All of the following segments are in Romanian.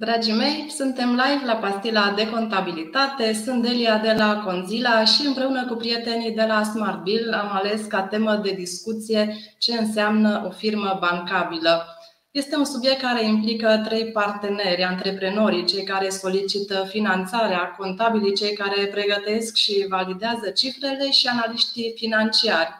Dragii mei, suntem live la pastila de contabilitate. Sunt Delia de la Conzila și împreună cu prietenii de la Smart Bill am ales ca temă de discuție ce înseamnă o firmă bancabilă. Este un subiect care implică trei parteneri, antreprenorii, cei care solicită finanțarea, contabilii, cei care pregătesc și validează cifrele și analiștii financiari.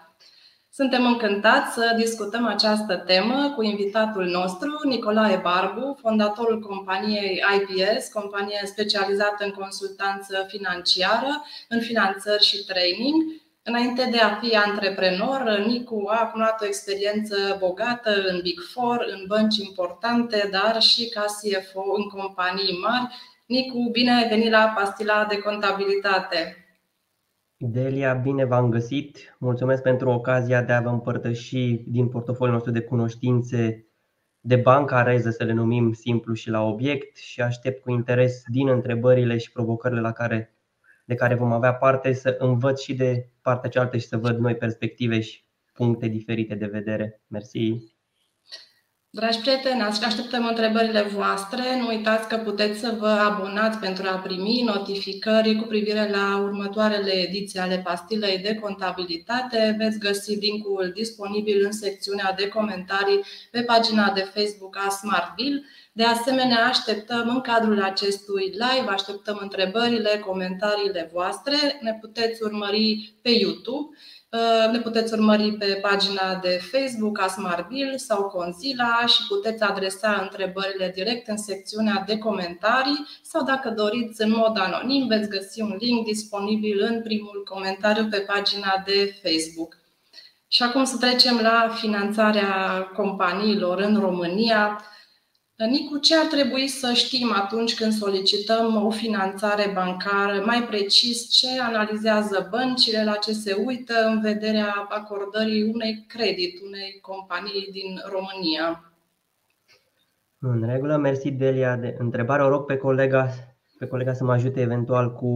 Suntem încântați să discutăm această temă cu invitatul nostru, Nicolae Barbu, fondatorul companiei IPS, companie specializată în consultanță financiară, în finanțări și training. Înainte de a fi antreprenor, Nicu a acumulat o experiență bogată în Big Four, în bănci importante, dar și ca CFO în companii mari. Nicu, bine ai venit la Pastila de Contabilitate! Delia, bine v-am găsit. Mulțumesc pentru ocazia de a vă împărtăși din portofoliul nostru de cunoștințe de bancareză, să le numim simplu și la obiect și aștept cu interes din întrebările și provocările la care, de care vom avea parte să învăț și de partea cealaltă și să văd noi perspective și puncte diferite de vedere. Mersi! Dragi prieteni, așteptăm întrebările voastre. Nu uitați că puteți să vă abonați pentru a primi notificări cu privire la următoarele ediții ale pastilei de contabilitate. Veți găsi linkul disponibil în secțiunea de comentarii pe pagina de Facebook a SmartBill. De asemenea, așteptăm în cadrul acestui live, așteptăm întrebările, comentariile voastre. Ne puteți urmări pe YouTube ne puteți urmări pe pagina de Facebook a Smartbill sau Conzila și puteți adresa întrebările direct în secțiunea de comentarii sau dacă doriți în mod anonim veți găsi un link disponibil în primul comentariu pe pagina de Facebook. Și acum să trecem la finanțarea companiilor în România. Nicu, ce ar trebui să știm atunci când solicităm o finanțare bancară? Mai precis, ce analizează băncile, la ce se uită în vederea acordării unei credit, unei companii din România? În regulă, mersi Delia de întrebare. O rog pe colega, pe colega să mă ajute eventual cu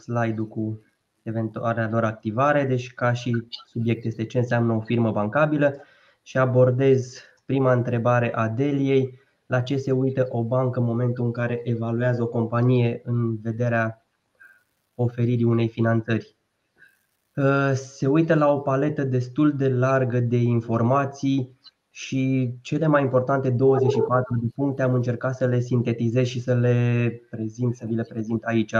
slide-ul cu eventualea lor activare, deci ca și subiect este ce înseamnă o firmă bancabilă și abordez prima întrebare a Deliei la ce se uită o bancă în momentul în care evaluează o companie în vederea oferirii unei finanțări. Uh, se uită la o paletă destul de largă de informații și cele mai importante 24 de puncte am încercat să le sintetizez și să le prezint, să vi le prezint aici.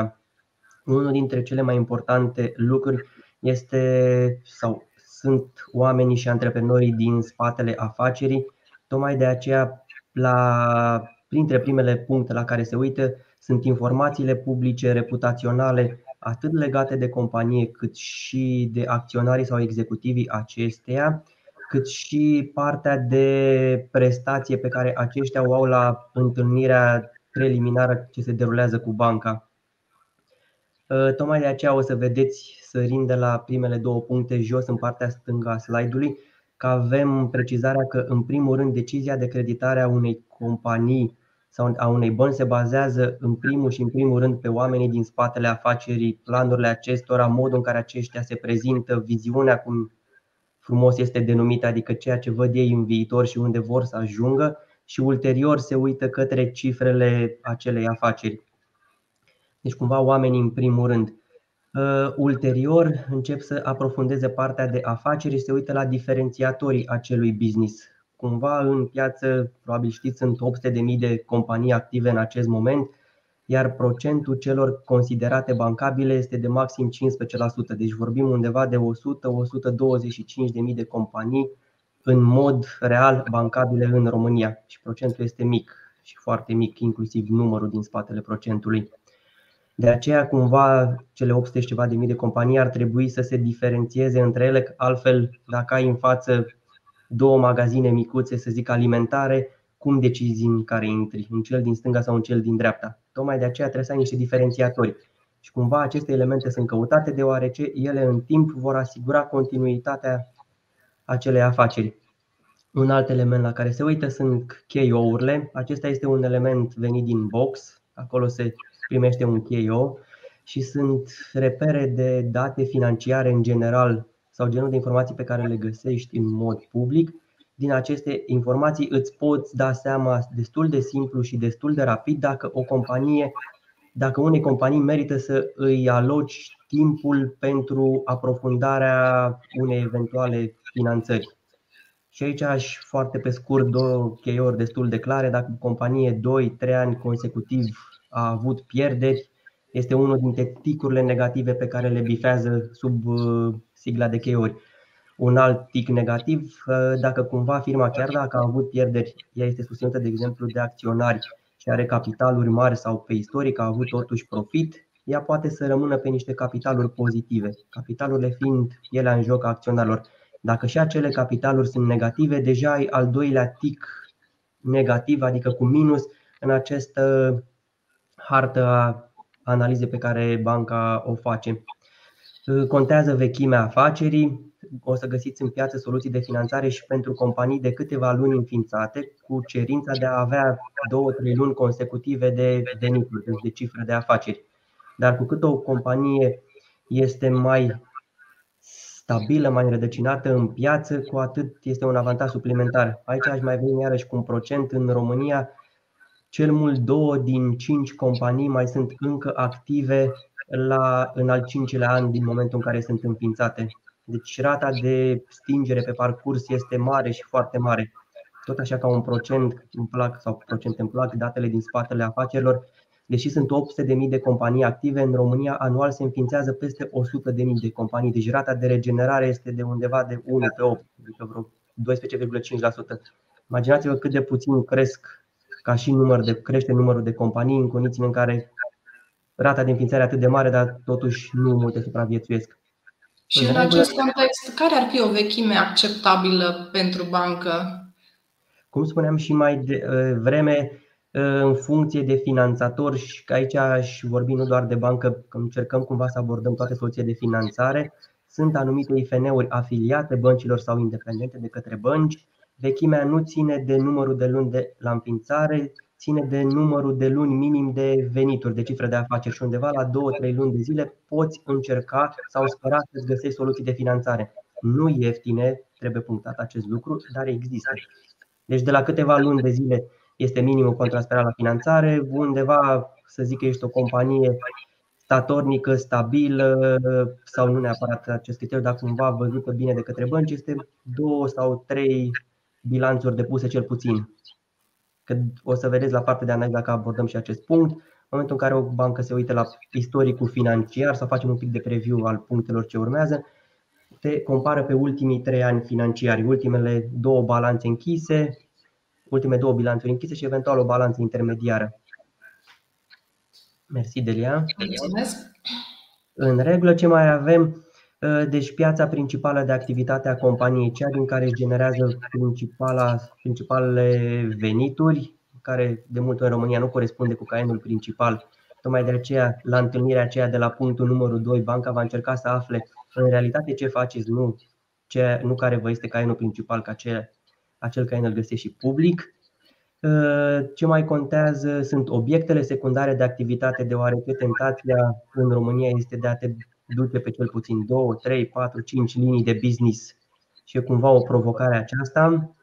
Unul dintre cele mai importante lucruri este sau sunt oamenii și antreprenorii din spatele afacerii. Tocmai de aceea la, printre primele puncte la care se uită sunt informațiile publice, reputaționale, atât legate de companie, cât și de acționarii sau executivii acesteia, cât și partea de prestație pe care aceștia o au la întâlnirea preliminară ce se derulează cu banca. Ă, tocmai de aceea o să vedeți sărind de la primele două puncte jos în partea stângă a slide-ului, că avem precizarea că, în primul rând, decizia de creditare a unei companii sau a unei bănci se bazează în primul și în primul rând pe oamenii din spatele afacerii, planurile acestora, modul în care aceștia se prezintă, viziunea cum frumos este denumită, adică ceea ce văd ei în viitor și unde vor să ajungă și ulterior se uită către cifrele acelei afaceri. Deci cumva oamenii în primul rând. Uh, ulterior încep să aprofundeze partea de afaceri și se uită la diferențiatorii acelui business. Cumva în piață, probabil știți, sunt 800.000 de companii active în acest moment, iar procentul celor considerate bancabile este de maxim 15%. Deci vorbim undeva de 100-125.000 de companii în mod real bancabile în România și procentul este mic și foarte mic, inclusiv numărul din spatele procentului. De aceea, cumva, cele 800 și ceva de mii de companii ar trebui să se diferențieze între ele, altfel, dacă ai în față două magazine micuțe, să zic alimentare, cum decizi în care intri, în cel din stânga sau în cel din dreapta. Tocmai de aceea trebuie să ai niște diferențiatori. Și cumva aceste elemente sunt căutate deoarece ele în timp vor asigura continuitatea acelei afaceri. Un alt element la care se uită sunt KO-urile. Acesta este un element venit din box. Acolo se primește un KO și sunt repere de date financiare în general sau genul de informații pe care le găsești în mod public din aceste informații îți poți da seama destul de simplu și destul de rapid dacă o companie, dacă unei companii merită să îi aloci timpul pentru aprofundarea unei eventuale finanțări. Și aici aș foarte pe scurt două cheiori destul de clare. Dacă o companie 2-3 ani consecutiv a avut pierderi, este unul dintre ticurile negative pe care le bifează sub uh, sigla de cheiori. Un alt tic negativ, uh, dacă cumva firma, chiar dacă a avut pierderi, ea este susținută, de exemplu, de acționari și are capitaluri mari sau pe istoric a avut totuși profit, ea poate să rămână pe niște capitaluri pozitive, capitalurile fiind ele în joc a acționarilor. Dacă și acele capitaluri sunt negative, deja ai al doilea tic negativ, adică cu minus, în această hartă a analizei pe care banca o face. Contează vechimea afacerii, o să găsiți în piață soluții de finanțare și pentru companii de câteva luni înființate, cu cerința de a avea două, trei luni consecutive de venituri, deci de cifre de afaceri. Dar cu cât o companie este mai stabilă, mai înrădăcinată în piață, cu atât este un avantaj suplimentar. Aici aș mai veni iarăși cu un procent. În România, cel mult două din cinci companii mai sunt încă active la, în al cincilea an din momentul în care sunt înființate. Deci rata de stingere pe parcurs este mare și foarte mare. Tot așa ca un procent îmi plac, sau procent îmi plac datele din spatele afacerilor, Deși sunt 800.000 de companii active, în România anual se înființează peste 100.000 de companii, deci rata de regenerare este de undeva de 1 pe 8, adică vreo 12,5%. Imaginați-vă cât de puțin cresc ca și număr de, crește numărul de companii în condițiile în care rata de înființare e atât de mare, dar totuși nu multe supraviețuiesc. Și în acest context, care ar fi o vechime acceptabilă pentru bancă? Cum spuneam și mai devreme, în funcție de finanțator și că aici aș vorbi nu doar de bancă, că încercăm cumva să abordăm toate soluțiile de finanțare. Sunt anumite IFN-uri afiliate băncilor sau independente de către bănci. Vechimea nu ține de numărul de luni de la înființare, ține de numărul de luni minim de venituri, de cifre de afaceri și undeva la 2-3 luni de zile poți încerca sau spera să-ți găsești soluții de finanțare. Nu ieftine, trebuie punctat acest lucru, dar există. Deci de la câteva luni de zile este minimul contrasperat la finanțare, undeva să zic că ești o companie statornică, stabilă sau nu neapărat acest criteriu, dar cumva văzută bine de către bănci, este două sau trei bilanțuri depuse cel puțin. Că o să vedeți la partea de analiză dacă abordăm și acest punct. În momentul în care o bancă se uită la istoricul financiar sau facem un pic de preview al punctelor ce urmează, te compară pe ultimii trei ani financiari, ultimele două balanțe închise, ultime două bilanțuri închise și eventual o balanță intermediară. Mersi, Delia. Mulțumesc. În regulă, ce mai avem? Ă, deci piața principală de activitate a companiei, cea din care își generează principala, principalele venituri, care de mult în România nu corespunde cu caenul principal. Tocmai de aceea, la întâlnirea aceea de la punctul numărul 2, banca va încerca să afle în realitate ce faceți, nu, ce, nu care vă este caenul principal, ca ce acel care îl găsești și public. Uh, ce mai contează sunt obiectele secundare de activitate, deoarece tentația în România este de a te duce pe cel puțin 2, 3, 4, 5 linii de business și e cumva o provocare aceasta.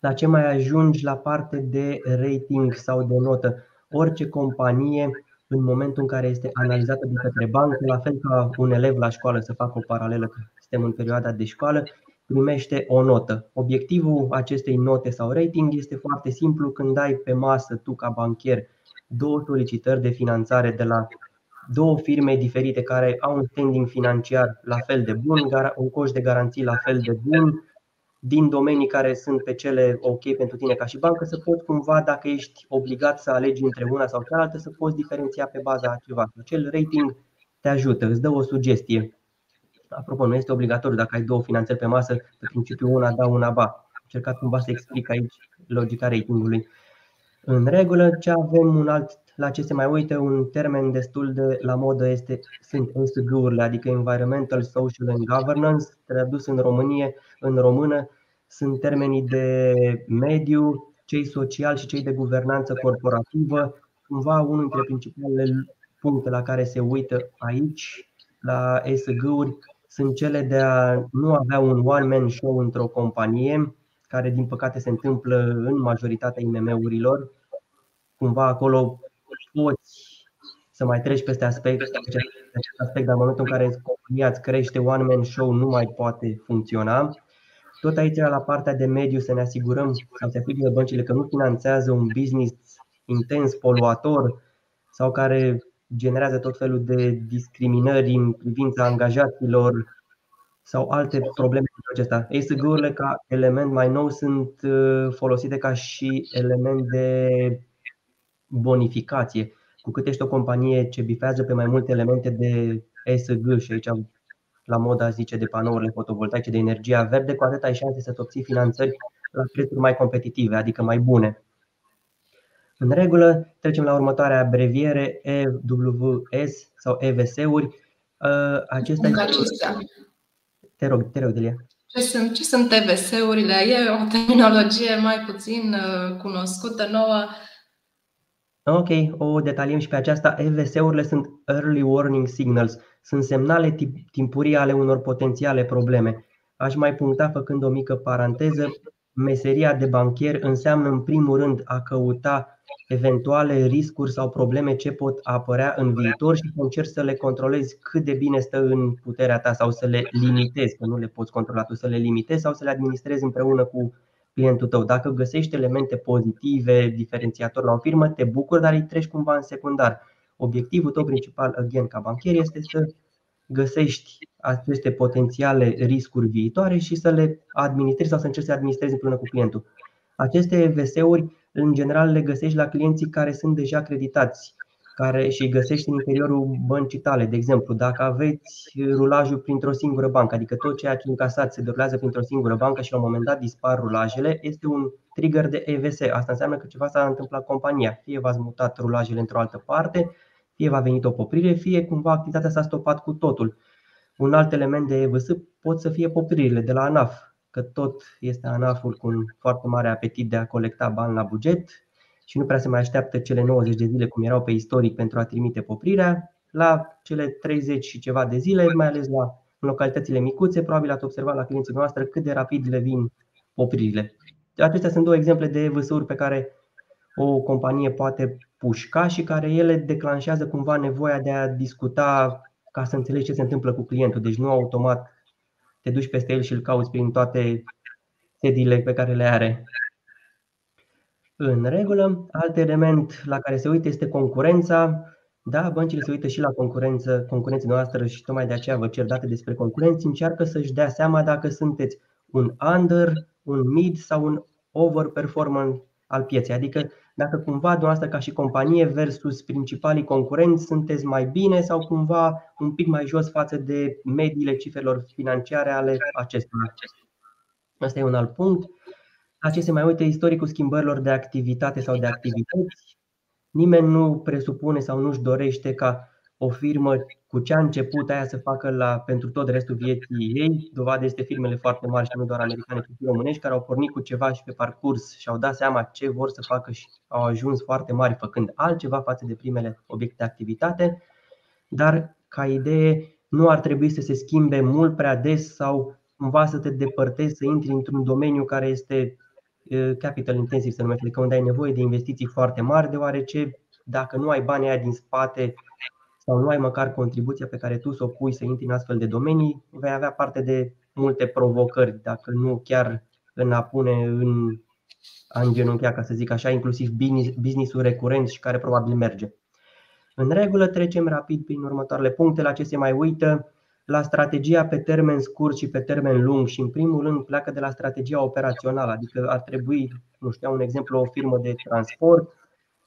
La ce mai ajungi la parte de rating sau de notă? Orice companie, în momentul în care este analizată de către bancă, la fel ca un elev la școală să facă o paralelă, că suntem în perioada de școală, primește o notă. Obiectivul acestei note sau rating este foarte simplu când dai pe masă tu ca bancher două solicitări de finanțare de la două firme diferite care au un standing financiar la fel de bun, un coș de garanții la fel de bun, din domenii care sunt pe cele ok pentru tine ca și bancă, să poți cumva, dacă ești obligat să alegi între una sau cealaltă, să poți diferenția pe baza a ceva. Acel rating te ajută, îți dă o sugestie. Apropo, nu este obligatoriu dacă ai două finanțări pe masă, pe principiu una da, una ba. Am încercat cumva să explic aici logica ratingului. În regulă, ce avem un alt, la ce se mai uită, un termen destul de la modă este, sunt ESG-urile, adică Environmental, Social and Governance, tradus în Românie, în română, sunt termenii de mediu, cei social și cei de guvernanță corporativă, cumva unul dintre principalele puncte la care se uită aici, la ESG-uri, sunt cele de a nu avea un one-man show într-o companie, care din păcate se întâmplă în majoritatea IMM-urilor. Cumva acolo poți să mai treci peste aspect, acest aspect, dar în momentul în care compania îți crește, one man show nu mai poate funcționa. Tot aici, la partea de mediu, să ne asigurăm, să se asigure băncile că nu finanțează un business intens, poluator sau care generează tot felul de discriminări în privința angajaților sau alte probleme de acesta. ESG-urile ca element mai nou sunt uh, folosite ca și element de bonificație. Cu cât ești o companie ce bifează pe mai multe elemente de ESG și aici la moda zice de panourile fotovoltaice, de energia verde, cu atât ai șanse să obții finanțări la prețuri mai competitive, adică mai bune. În regulă, trecem la următoarea abreviere, EWS sau EVS-uri. Uh, acesta este... Te rog, te rog, Delia. Ce sunt, ce sunt EVS-urile? E o terminologie mai puțin uh, cunoscută, nouă. Ok, o detaliem și pe aceasta. EVS-urile sunt Early Warning Signals. Sunt semnale timpurii ale unor potențiale probleme. Aș mai puncta făcând o mică paranteză. Meseria de banchier înseamnă în primul rând a căuta eventuale riscuri sau probleme ce pot apărea în viitor și să încerci să le controlezi cât de bine stă în puterea ta sau să le limitezi, că nu le poți controla tu, să le limitezi sau să le administrezi împreună cu clientul tău. Dacă găsești elemente pozitive, diferențiator la o firmă, te bucuri, dar îi treci cumva în secundar. Obiectivul tău principal, again, ca banchier, este să găsești aceste potențiale riscuri viitoare și să le administrezi sau să încerci să le administrezi împreună cu clientul. Aceste VS-uri în general le găsești la clienții care sunt deja acreditați care și îi găsești în interiorul băncii tale. De exemplu, dacă aveți rulajul printr-o singură bancă, adică tot ceea ce încasați se derulează printr-o singură bancă și la un moment dat dispar rulajele, este un trigger de EVS. Asta înseamnă că ceva s-a întâmplat compania. Fie v-ați mutat rulajele într-o altă parte, fie v-a venit o poprire, fie cumva activitatea s-a stopat cu totul. Un alt element de EVS pot să fie popririle de la ANAF că tot este ANAF-ul cu un foarte mare apetit de a colecta bani la buget și nu prea se mai așteaptă cele 90 de zile cum erau pe istoric pentru a trimite poprirea. La cele 30 și ceva de zile, mai ales la în localitățile micuțe, probabil ați observat la clienții noastre cât de rapid le vin popririle. Acestea sunt două exemple de vs pe care o companie poate pușca și care ele declanșează cumva nevoia de a discuta ca să înțelegi ce se întâmplă cu clientul. Deci nu automat te duci peste el și îl cauți prin toate sediile pe care le are. În regulă, alt element la care se uită este concurența. Da, băncile se uită și la concurență, concurența noastră și tocmai de aceea vă cer date despre concurenți. Încearcă să-și dea seama dacă sunteți un under, un mid sau un over performance al pieței. Adică dacă cumva dumneavoastră ca și companie versus principalii concurenți sunteți mai bine sau cumva un pic mai jos față de mediile cifrelor financiare ale acestora. Asta e un alt punct. La ce se mai uită istoricul schimbărilor de activitate sau de activități. Nimeni nu presupune sau nu-și dorește ca o firmă cu ce a început aia să facă la, pentru tot restul vieții ei. Dovadă este firmele foarte mari și nu doar americane, ci și românești, care au pornit cu ceva și pe parcurs și au dat seama ce vor să facă și au ajuns foarte mari făcând altceva față de primele obiecte de activitate. Dar, ca idee, nu ar trebui să se schimbe mult prea des sau cumva să te depărtezi, să intri într-un domeniu care este capital intensiv, să numește, adică unde ai nevoie de investiții foarte mari, deoarece dacă nu ai banii aia din spate sau nu ai măcar contribuția pe care tu să o pui să intri în astfel de domenii, vei avea parte de multe provocări, dacă nu chiar în a pune în a îngenunchea, ca să zic așa, inclusiv business-ul recurent și care probabil merge. În regulă, trecem rapid prin următoarele puncte, la ce se mai uită, la strategia pe termen scurt și pe termen lung și în primul rând pleacă de la strategia operațională, adică ar trebui, nu știu, un exemplu, o firmă de transport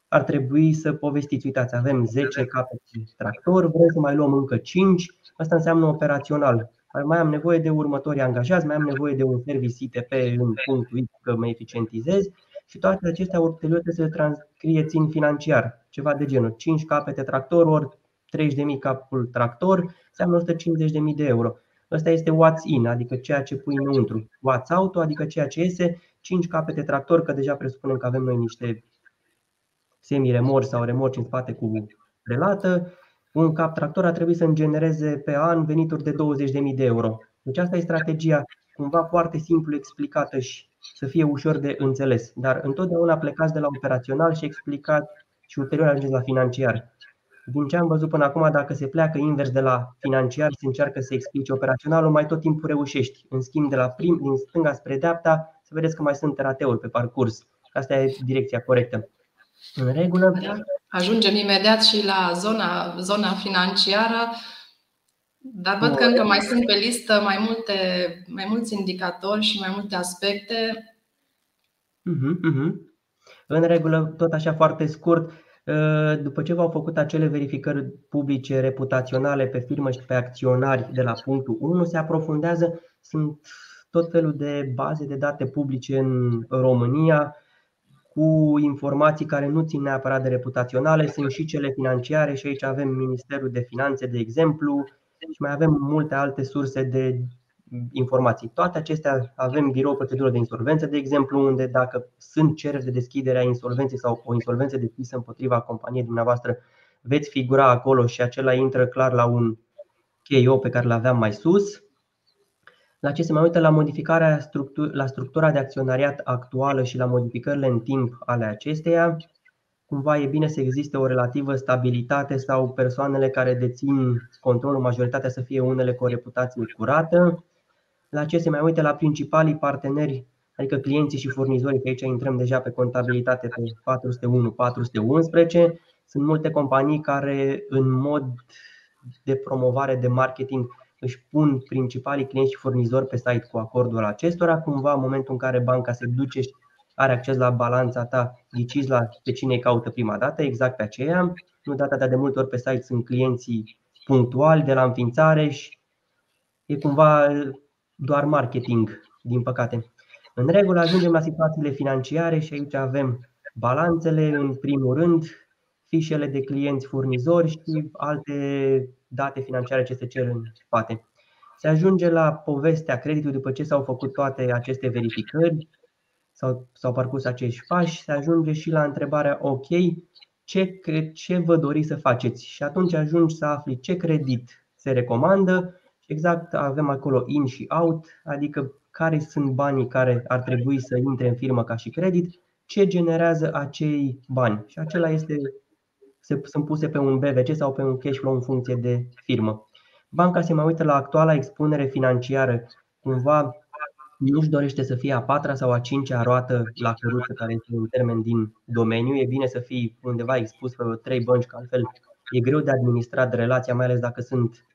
ar trebui să povestiți, uitați, avem 10 capete tractor, vrem să mai luăm încă 5, asta înseamnă operațional. Mai am nevoie de următorii angajați, mai am nevoie de un service ITP în punctul X că mă eficientizez și toate acestea ulterior trebuie să le transcrieți în financiar, ceva de genul 5 capete tractor ori 30.000 capul tractor, înseamnă 150.000 de euro. Ăsta este what's in, adică ceea ce pui înăuntru. What's out, adică ceea ce iese, 5 capete tractor, că deja presupunem că avem noi niște semi-remorci sau remorci în spate cu relată, un cap tractor ar trebui să-mi genereze pe an venituri de 20.000 de euro. Deci asta e strategia cumva foarte simplu explicată și să fie ușor de înțeles, dar întotdeauna plecați de la operațional și explicați și ulterior ajungeți la financiar. Din ce am văzut până acum, dacă se pleacă invers de la financiar și se încearcă să explice operaționalul, mai tot timpul reușești. În schimb, de la prim, din stânga spre dreapta, să vedeți că mai sunt rateuri pe parcurs. Asta e direcția corectă. În regulă. Da. Ajungem imediat și la zona, zona financiară, dar văd că încă mai sunt pe listă mai, multe, mai mulți indicatori și mai multe aspecte. Uh-huh, uh-huh. În regulă, tot așa foarte scurt, ă, după ce v-au făcut acele verificări publice reputaționale pe firmă și pe acționari de la punctul 1, se aprofundează, sunt tot felul de baze de date publice în România, cu informații care nu țin neapărat de reputaționale, sunt și cele financiare și aici avem Ministerul de Finanțe, de exemplu, și mai avem multe alte surse de informații. Toate acestea avem birou procedură de insolvență, de exemplu, unde dacă sunt cereri de deschidere a insolvenței sau o insolvență deschisă împotriva companiei dumneavoastră, veți figura acolo și acela intră clar la un KO pe care l aveam mai sus. La ce se mai uită la modificarea structur- la structura de acționariat actuală și la modificările în timp ale acesteia. Cumva e bine să existe o relativă stabilitate sau persoanele care dețin controlul, majoritatea să fie unele cu o reputație curată. La ce se mai uită la principalii parteneri, adică clienții și furnizorii, că aici intrăm deja pe contabilitate pe 401-411. Sunt multe companii care în mod de promovare, de marketing, își pun principalii clienți și furnizori pe site cu acordul acestora. Cumva, în momentul în care banca se duce și are acces la balanța ta, ghiciți la pe cine îi caută prima dată, exact pe aceea. Nu data de multe ori pe site sunt clienții punctuali de la înființare și e cumva doar marketing, din păcate. În regulă ajungem la situațiile financiare și aici avem balanțele în primul rând, fișele de clienți furnizori și alte date financiare ce se cer în spate. Se ajunge la povestea creditului după ce s-au făcut toate aceste verificări, sau s-au parcurs acești pași, se ajunge și la întrebarea ok, ce, ce vă doriți să faceți? Și atunci ajungi să afli ce credit se recomandă și exact avem acolo in și out, adică care sunt banii care ar trebui să intre în firmă ca și credit, ce generează acei bani. Și acela este se, sunt puse pe un BVC sau pe un cash flow în funcție de firmă. Banca se mai uită la actuala expunere financiară, cumva nu-și dorește să fie a patra sau a cincea roată la căruță, care este un termen din domeniu. E bine să fii undeva expus pe trei bănci, că altfel e greu de administrat relația, mai ales dacă sunt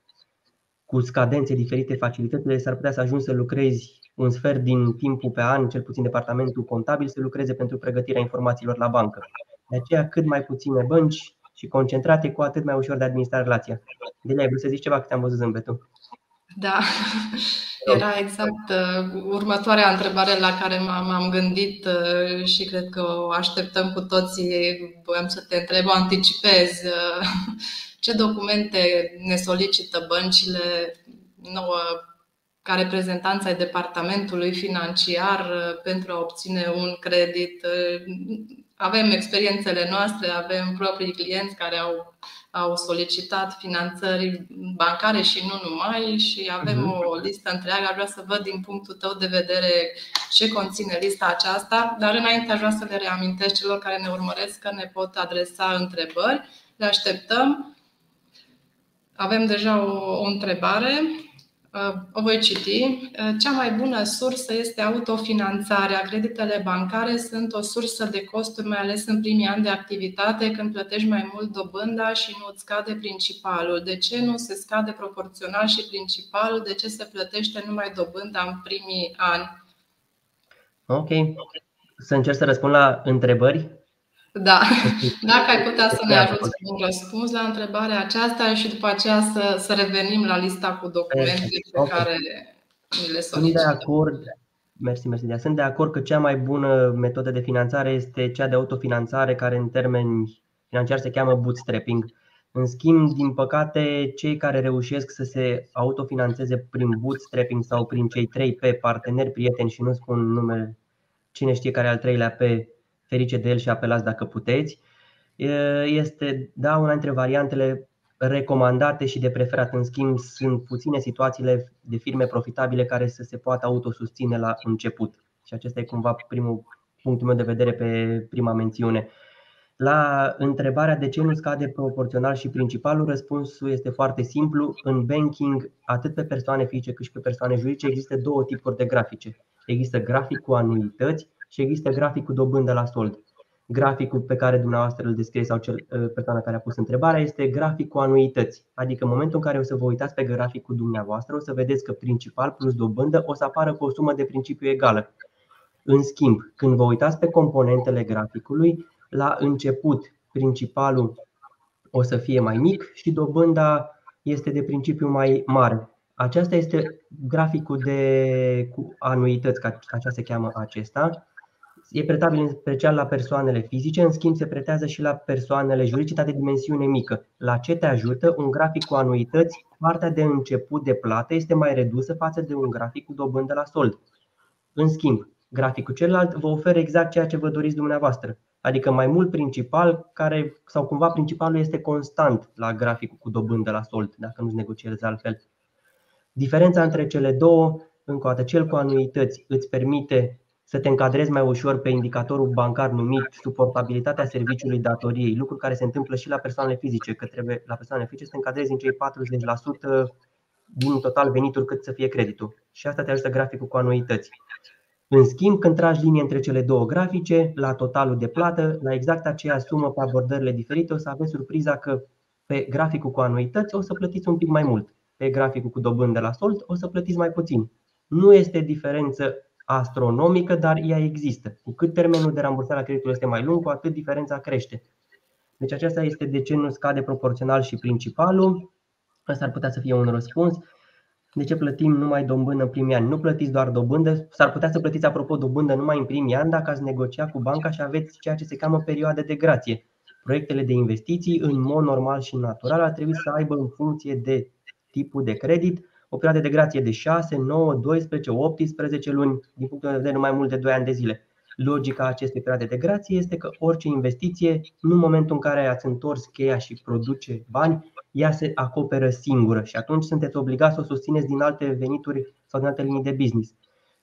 cu scadențe diferite facilitățile, s-ar putea să ajungi să lucrezi un sfert din timpul pe an, cel puțin departamentul contabil, să lucreze pentru pregătirea informațiilor la bancă. De aceea, cât mai puține bănci, și concentrate, cu atât mai ușor de administrat relația. De ai vrut să zici ceva că te-am văzut zâmbetul. Da, era exact uh, următoarea întrebare la care m-am gândit uh, și cred că o așteptăm cu toții. Voiam să te întreb, o anticipez. Uh, ce documente ne solicită băncile nouă ca reprezentanța ai departamentului financiar uh, pentru a obține un credit? Uh, avem experiențele noastre, avem proprii clienți care au, au solicitat finanțări bancare și nu numai și avem mhm. o listă întreagă. Aș vrea să văd din punctul tău de vedere ce conține lista aceasta, dar înainte aș vrea să le reamintesc celor care ne urmăresc că ne pot adresa întrebări. Le așteptăm. Avem deja o, o întrebare Uh, o voi citi. Uh, cea mai bună sursă este autofinanțarea. Creditele bancare sunt o sursă de costuri, mai ales în primii ani de activitate, când plătești mai mult dobânda și nu îți scade principalul. De ce nu se scade proporțional și principalul? De ce se plătește numai dobânda în primii ani? Ok. Să încerc să răspund la întrebări. Da, dacă ai putea să ne ajuți cu un răspuns la întrebarea aceasta și după aceea să, să revenim la lista cu documente pe okay. care ni le solicită. Sunt de acord, mersi, mersi. Sunt de acord că cea mai bună metodă de finanțare este cea de autofinanțare, care în termeni financiari se cheamă bootstrapping. În schimb, din păcate, cei care reușesc să se autofinanțeze prin bootstrapping sau prin cei trei pe parteneri, prieteni și nu spun numele, cine știe care al treilea pe ferice de el și apelați dacă puteți. Este da, una dintre variantele recomandate și de preferat. În schimb, sunt puține situațiile de firme profitabile care să se poată autosusține la început. Și acesta e cumva primul punctul meu de vedere pe prima mențiune. La întrebarea de ce nu scade proporțional și principalul, răspunsul este foarte simplu. În banking, atât pe persoane fizice cât și pe persoane juridice, există două tipuri de grafice. Există grafic cu anuități și există grafic cu dobândă la sold. Graficul pe care dumneavoastră îl descrie sau cel, ă, persoana care a pus întrebarea este grafic cu anuități. Adică în momentul în care o să vă uitați pe graficul dumneavoastră, o să vedeți că principal plus dobândă o să apară cu o sumă de principiu egală. În schimb, când vă uitați pe componentele graficului, la început principalul o să fie mai mic și dobânda este de principiu mai mare. Aceasta este graficul de cu anuități, ca așa se cheamă acesta. E pretabil în special la persoanele fizice, în schimb se pretează și la persoanele juridice de dimensiune mică. La ce te ajută? Un grafic cu anuități, partea de început de plată este mai redusă față de un grafic cu dobândă la sold. În schimb, graficul celălalt vă oferă exact ceea ce vă doriți dumneavoastră adică mai mult principal, care, sau cumva principalul este constant la graficul cu dobândă la sold, dacă nu-ți negociezi altfel. Diferența între cele două, încă o dată, cel cu anuități îți permite să te încadrezi mai ușor pe indicatorul bancar numit suportabilitatea serviciului datoriei, lucru care se întâmplă și la persoanele fizice, că trebuie la persoanele fizice să te încadrezi în cei 40% din total venituri cât să fie creditul. Și asta te ajută graficul cu anuități. În schimb, când tragi linie între cele două grafice, la totalul de plată, la exact aceeași sumă pe abordările diferite, o să aveți surpriza că pe graficul cu anuități o să plătiți un pic mai mult. Pe graficul cu dobândă la sold o să plătiți mai puțin. Nu este diferență astronomică, dar ea există. Cu cât termenul de rambursare a creditului este mai lung, cu atât diferența crește. Deci aceasta este de ce nu scade proporțional și principalul. Asta ar putea să fie un răspuns. De ce plătim numai dobândă în primii ani? Nu plătiți doar dobândă, s-ar putea să plătiți apropo dobândă numai în primii ani dacă ați negocia cu banca și aveți ceea ce se cheamă perioade de grație. Proiectele de investiții, în mod normal și natural, ar trebui să aibă în funcție de tipul de credit o perioadă de grație de 6, 9, 12, 18 luni, din punctul de vedere mai mult de 2 ani de zile. Logica acestei perioade de grație este că orice investiție, în momentul în care ați întors cheia și produce bani, ea se acoperă singură și atunci sunteți obligați să o susțineți din alte venituri sau din alte linii de business.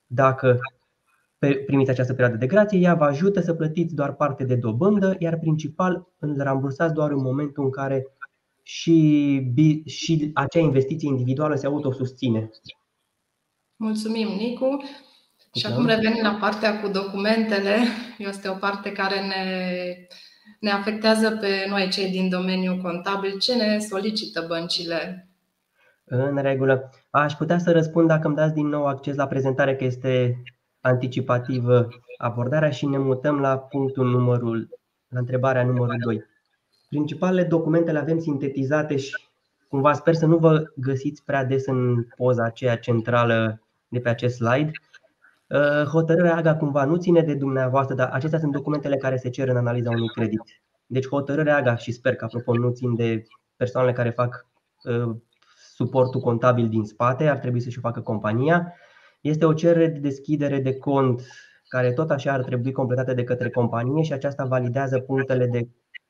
Dacă primiți această perioadă de grație, ea vă ajută să plătiți doar parte de dobândă, iar principal îl rambursați doar în momentul în care și, și acea investiție individuală se autosusține. Mulțumim, Nicu. Și acum revenim la partea cu documentele. Este o parte care ne ne afectează pe noi, cei din domeniul contabil? Ce ne solicită băncile? În regulă. Aș putea să răspund dacă îmi dați din nou acces la prezentare, că este anticipativă abordarea și ne mutăm la punctul numărul, la întrebarea numărul 2. Principalele documente le avem sintetizate și cumva sper să nu vă găsiți prea des în poza aceea centrală de pe acest slide. Uh, hotărârea AGA cumva nu ține de dumneavoastră, dar acestea sunt documentele care se cer în analiza unui credit. Deci hotărârea AGA și sper că apropo nu țin de persoanele care fac uh, suportul contabil din spate, ar trebui să-și facă compania. Este o cerere de deschidere de cont care tot așa ar trebui completată de către companie și aceasta validează punctele de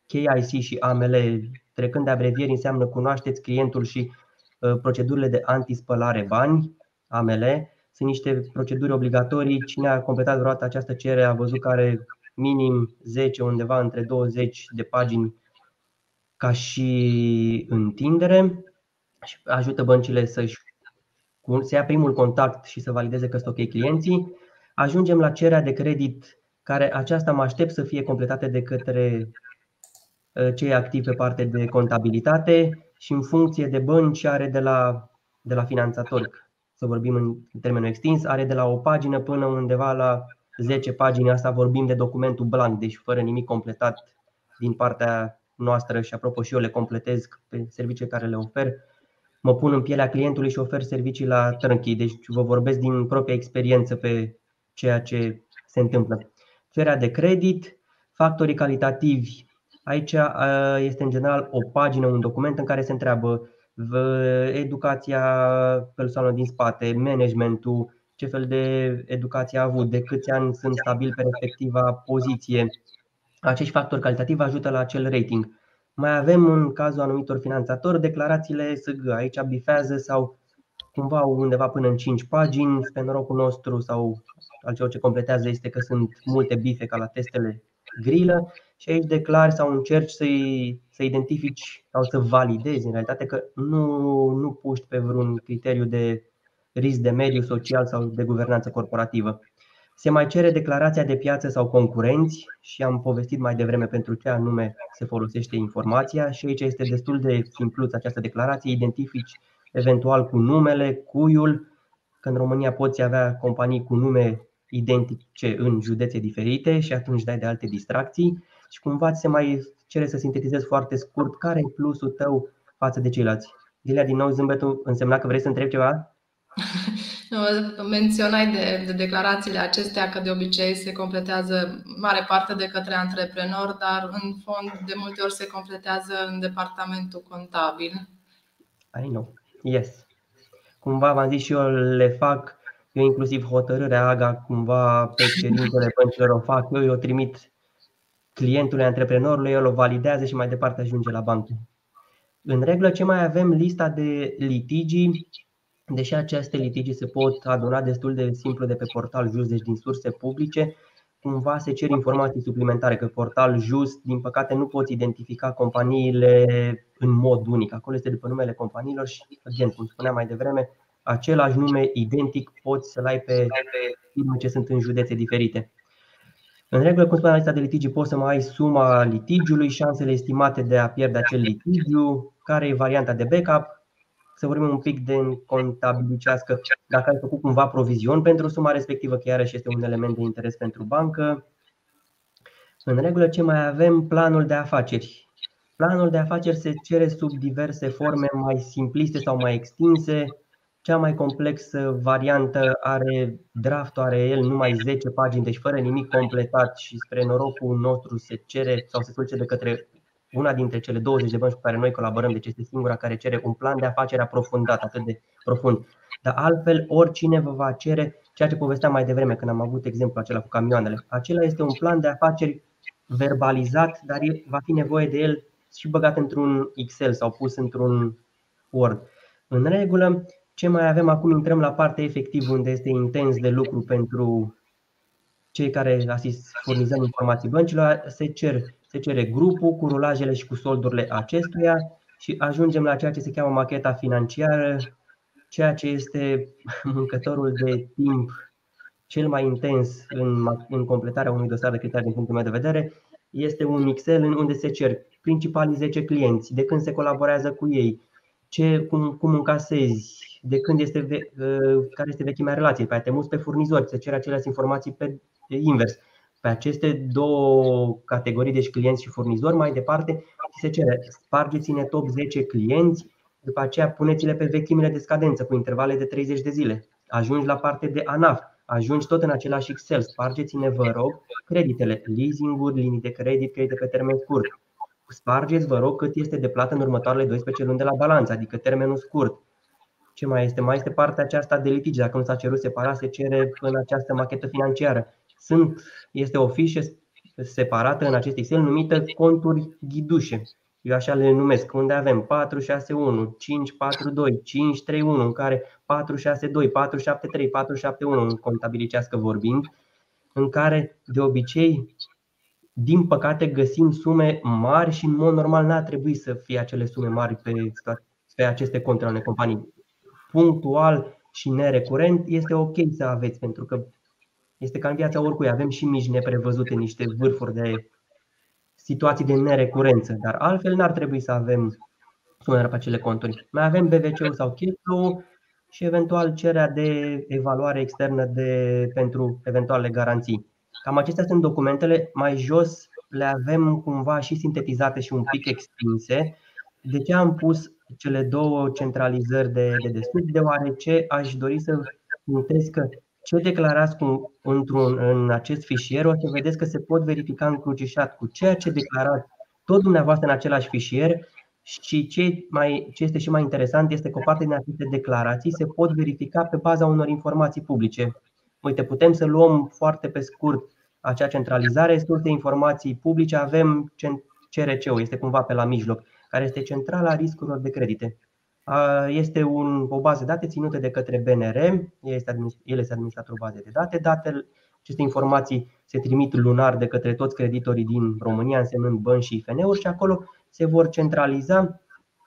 KIC și AML. Trecând de abrevieri înseamnă cunoașteți clientul și uh, procedurile de antispălare bani, AML, sunt niște proceduri obligatorii. Cine a completat vreodată această cerere a văzut că are minim 10, undeva între 20 de pagini ca și întindere și ajută băncile să-și să ia primul contact și să valideze că sunt ok clienții. Ajungem la cererea de credit care aceasta mă aștept să fie completată de către ă, cei activi pe parte de contabilitate și în funcție de bănci are de la, de la finanțator să vorbim în termenul extins, are de la o pagină până undeva la 10 pagini. Asta vorbim de documentul blank, deci fără nimic completat din partea noastră și apropo și eu le completez pe servicii care le ofer. Mă pun în pielea clientului și ofer servicii la turnkey, deci vă vorbesc din propria experiență pe ceea ce se întâmplă. Cererea de credit, factorii calitativi. Aici este în general o pagină, un document în care se întreabă educația persoanelor din spate, managementul, ce fel de educație a avut, de câți ani sunt stabil pe respectiva poziție. Acești factori calitativ ajută la acel rating. Mai avem în cazul anumitor finanțatori declarațiile SG. Aici bifează sau cumva undeva până în 5 pagini. Pe norocul nostru sau altceva ce completează este că sunt multe bife ca la testele grilă și aici declari sau încerci să, să identifici sau să validezi în realitate că nu, nu puști pe vreun criteriu de risc de mediu social sau de guvernanță corporativă. Se mai cere declarația de piață sau concurenți și am povestit mai devreme pentru ce anume se folosește informația și aici este destul de simplu această declarație, identifici eventual cu numele, cuiul, că în România poți avea companii cu nume identice în județe diferite și atunci dai de alte distracții și cumva ți se mai cere să sintetizezi foarte scurt care e plusul tău față de ceilalți. Dilea, din nou zâmbetul însemna că vrei să întrebi ceva? Menționai de, de declarațiile acestea că de obicei se completează mare parte de către antreprenor, dar în fond de multe ori se completează în departamentul contabil. I know. Yes. Cumva v-am zis și eu le fac, eu inclusiv hotărârea AGA cumva pe cerințele băncilor o fac, eu o trimit clientului, antreprenorului, el o validează și mai departe ajunge la bancă. În regulă, ce mai avem? Lista de litigii Deși aceste litigi se pot aduna destul de simplu de pe portal JUS, deci din surse publice, cumva se cer informații suplimentare, că portal JUS, din păcate, nu poți identifica companiile în mod unic. Acolo este după numele companiilor și, again, cum spuneam mai devreme, același nume identic poți să-l ai pe firme ce sunt în județe diferite. În regulă, cum spuneam, lista de litigi poți să mai ai suma litigiului, șansele estimate de a pierde acel litigiu, care e varianta de backup, să vorbim un pic de contabilicească, dacă ai făcut cumva provizion pentru suma respectivă, că iarăși este un element de interes pentru bancă. În regulă, ce mai avem? Planul de afaceri. Planul de afaceri se cere sub diverse forme mai simpliste sau mai extinse. Cea mai complexă variantă are draftul, are el numai 10 pagini, deci fără nimic completat și spre norocul nostru se cere sau se solicită de către una dintre cele 20 de bănci cu care noi colaborăm, deci este singura care cere un plan de afacere aprofundat, atât de profund. Dar altfel, oricine vă va cere ceea ce povesteam mai devreme când am avut exemplu acela cu camioanele. Acela este un plan de afaceri verbalizat, dar va fi nevoie de el și băgat într-un Excel sau pus într-un Word. În regulă, ce mai avem acum? Intrăm la partea efectivă unde este intens de lucru pentru cei care asist, furnizăm informații băncilor. Se cer se cere grupul cu rulajele și cu soldurile acestuia și ajungem la ceea ce se cheamă macheta financiară, ceea ce este mâncătorul de timp cel mai intens în, în completarea unui dosar de criterii din punctul meu de vedere, este un Excel în unde se cer principalii 10 clienți, de când se colaborează cu ei, ce, cum, cum încasezi, de când este, uh, care este vechimea relației, pe te pe furnizori, se cer aceleași informații pe invers pe aceste două categorii, deci clienți și furnizori, mai departe se cere spargeți-ne top 10 clienți, după aceea puneți-le pe vechimile de scadență cu intervale de 30 de zile. Ajungi la parte de ANAF, ajungi tot în același Excel, spargeți-ne, vă rog, creditele, leasing-uri, linii de credit, credite pe termen scurt. Spargeți, vă rog, cât este de plată în următoarele 12 luni de la balanță, adică termenul scurt. Ce mai este? Mai este partea aceasta de litigi. Dacă nu s-a cerut separat, se cere în această machetă financiară. Sunt, este o fișă separată în acest Excel numită conturi ghidușe. Eu așa le numesc, unde avem 461, 542, 531, în care 462, 473, 471 în contabilicească vorbind, în care de obicei, din păcate, găsim sume mari și în mod normal n-ar trebui să fie acele sume mari pe, pe aceste conturi ale companii. Punctual și nerecurent este ok să aveți, pentru că este ca în viața oricui, avem și mici neprevăzute, niște vârfuri de situații de nerecurență, dar altfel n-ar trebui să avem sumele pe acele conturi. Mai avem BVC-ul sau cash și eventual cererea de evaluare externă de, pentru eventuale garanții. Cam acestea sunt documentele. Mai jos le avem cumva și sintetizate și un pic extinse. De ce am pus cele două centralizări de, de deschid? Deoarece aș dori să puntez că ce declarați cu, într-un, în acest fișier, o să vedeți că se pot verifica încrucișat cu ceea ce declarați tot dumneavoastră în același fișier și ce, mai, ce este și mai interesant este că o parte din aceste declarații se pot verifica pe baza unor informații publice. Uite, putem să luăm foarte pe scurt acea centralizare, surse informații publice, avem CRC-ul, este cumva pe la mijloc, care este centrala riscurilor de credite. Este un, o bază de date ținută de către BNR, el este, el este administratorul bazei de date. Datele, aceste informații se trimit lunar de către toți creditorii din România, însemnând bănci și IFN-uri și acolo se vor centraliza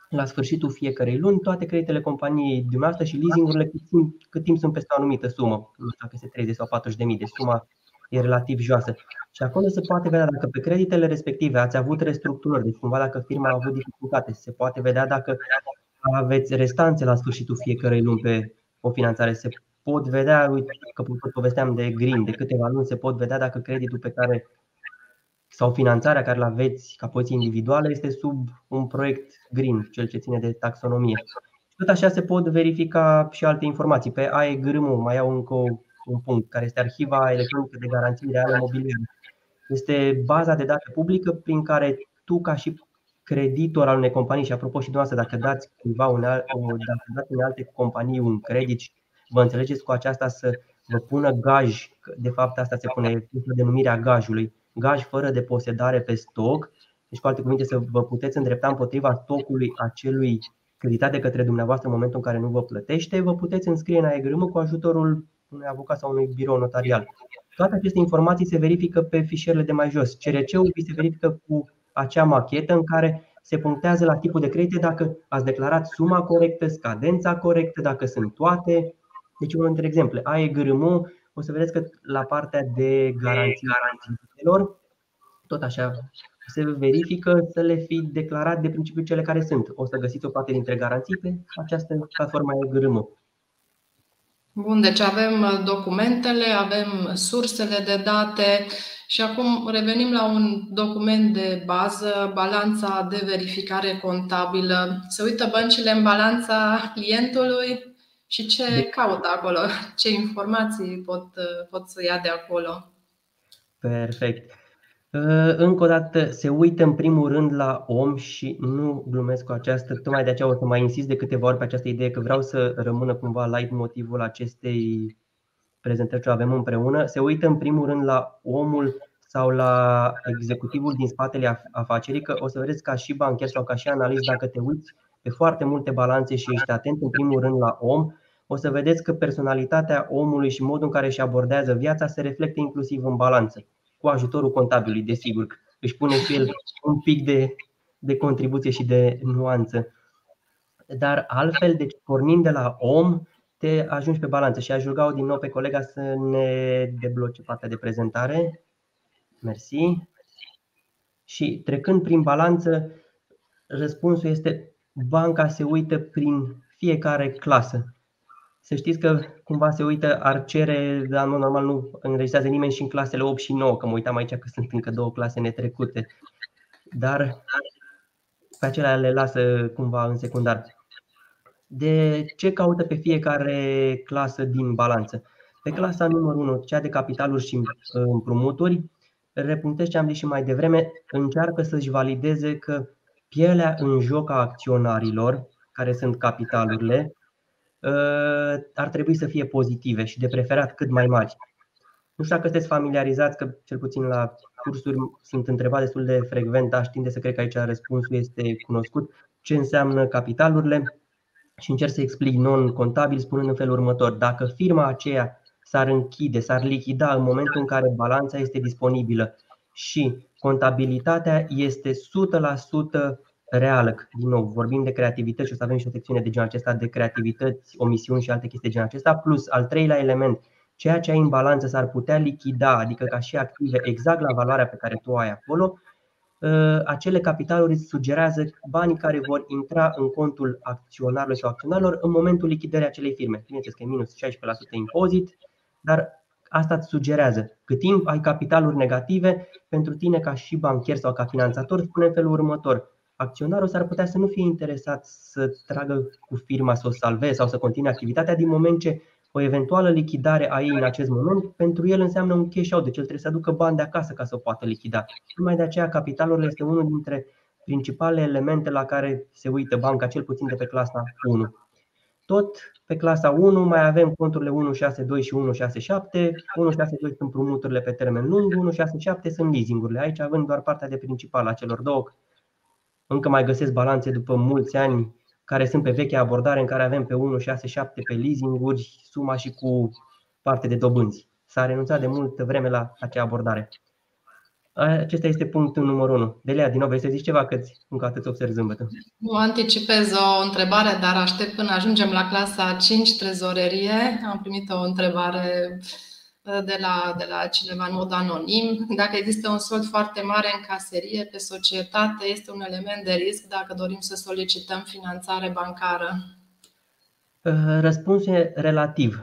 la sfârșitul fiecarei luni toate creditele companiei dumneavoastră și leasingurile cât timp, cât timp sunt peste o anumită sumă, nu știu dacă este 30 sau 40 de mii, deci suma e relativ joasă. Și acolo se poate vedea dacă pe creditele respective ați avut restructurări, deci cumva dacă firma a avut dificultate, se poate vedea dacă aveți restanțe la sfârșitul fiecărei luni pe o finanțare. Se pot vedea, uite, că povesteam de green, de câteva luni, se pot vedea dacă creditul pe care sau finanțarea care îl aveți ca poziție individuală este sub un proiect green, cel ce ține de taxonomie. Tot așa se pot verifica și alte informații. Pe AEGRM mai au încă un punct, care este arhiva electronică de garanții reale imobiliare. Este baza de date publică prin care tu, ca și creditor al unei companii, și apropo și dumneavoastră, dacă dați cuiva une, dacă dați unei alte companii un credit, vă înțelegeți cu aceasta să vă pună gaj, de fapt asta se pune denumirea gajului, gaj fără deposedare pe stoc, deci cu alte cuvinte să vă puteți îndrepta împotriva stocului acelui creditat de către dumneavoastră în momentul în care nu vă plătește, vă puteți înscrie în AEGRM cu ajutorul unui avocat sau unui birou notarial. Toate aceste informații se verifică pe fișierele de mai jos. CRC-ul se verifică cu acea machetă în care se punctează la tipul de credite dacă ați declarat suma corectă, scadența corectă, dacă sunt toate. Deci unul dintre exemple, AEGRM, o să vedeți că la partea de garanții garanțiilor, tot așa, se verifică să le fi declarat de principiu cele care sunt. O să găsiți o parte dintre garanții pe această platformă AEGRM. Bun, deci avem uh, documentele, avem sursele de date și acum revenim la un document de bază, balanța de verificare contabilă. Se uită băncile în balanța clientului și ce de... caută acolo, ce informații pot, uh, pot să ia de acolo. Perfect. Uh, încă o dată se uită în primul rând la om și nu glumesc cu această, tocmai de aceea o să mai insist de câteva ori pe această idee că vreau să rămână cumva light motivul acestei prezentări ce avem împreună. Se uită în primul rând la omul sau la executivul din spatele afacerii, că o să vedeți ca și bancher sau ca și analist, dacă te uiți pe foarte multe balanțe și ești atent în primul rând la om, o să vedeți că personalitatea omului și modul în care își abordează viața se reflectă inclusiv în balanță cu ajutorul contabilului, desigur. Își pune și el un pic de, de contribuție și de nuanță. Dar altfel, deci pornind de la om, te ajungi pe balanță și aș ruga din nou pe colega să ne debloce partea de prezentare. Mersi. Și trecând prin balanță, răspunsul este banca se uită prin fiecare clasă. Să știți că cumva se uită, ar cere, dar nu, normal nu înregistrează nimeni și în clasele 8 și 9, că mă uitam aici că sunt încă două clase netrecute. Dar pe acelea le lasă cumva în secundar. De ce caută pe fiecare clasă din balanță? Pe clasa numărul 1, cea de capitaluri și uh, împrumuturi, repunctez ce am zis și mai devreme, încearcă să-și valideze că pielea în joc a acționarilor, care sunt capitalurile, Ă, ar trebui să fie pozitive și de preferat cât mai mari. Nu știu dacă sunteți familiarizați, că cel puțin la cursuri sunt întrebat destul de frecvent, aș tinde să cred că aici răspunsul este cunoscut, ce înseamnă capitalurile și încerc să explic non-contabil spunând în felul următor. Dacă firma aceea s-ar închide, s-ar lichida în momentul în care balanța este disponibilă și contabilitatea este 100% reală. Din nou, vorbim de creativități și o să avem și o secțiune de genul acesta de creativități, omisiuni și alte chestii de genul acesta. Plus, al treilea element, ceea ce ai în balanță s-ar putea lichida, adică ca și active, exact la valoarea pe care tu o ai acolo, ă, acele capitaluri îți sugerează banii care vor intra în contul acționarului sau acționarilor în momentul lichidării acelei firme. Bineînțeles că e minus 16% impozit, dar asta îți sugerează. Cât timp ai capitaluri negative, pentru tine ca și bancher sau ca finanțator, spune felul următor acționarul s-ar putea să nu fie interesat să tragă cu firma să o salveze sau să continue activitatea din moment ce o eventuală lichidare a ei în acest moment pentru el înseamnă un cash out, deci el trebuie să aducă bani de acasă ca să o poată lichida. Numai de aceea capitalul este unul dintre principalele elemente la care se uită banca, cel puțin de pe clasa 1. Tot pe clasa 1 mai avem conturile 162 și 167. 162 sunt împrumuturile pe termen lung, 167 sunt leasingurile. Aici având doar partea de principal a celor două încă mai găsesc balanțe după mulți ani care sunt pe vechea abordare în care avem pe 1, 6, 7 pe leasinguri, suma și cu parte de dobânzi. S-a renunțat de multă vreme la acea abordare. Acesta este punctul numărul 1. Delia, din nou, vrei să zici ceva, că încă atât observ zâmbetul. Nu anticipez o întrebare, dar aștept până ajungem la clasa 5, trezorerie. Am primit o întrebare uh, de la, de la cineva în mod anonim. Dacă există un sold foarte mare în caserie pe societate, este un element de risc dacă dorim să solicităm finanțare bancară? Uh, răspunsul e relativ.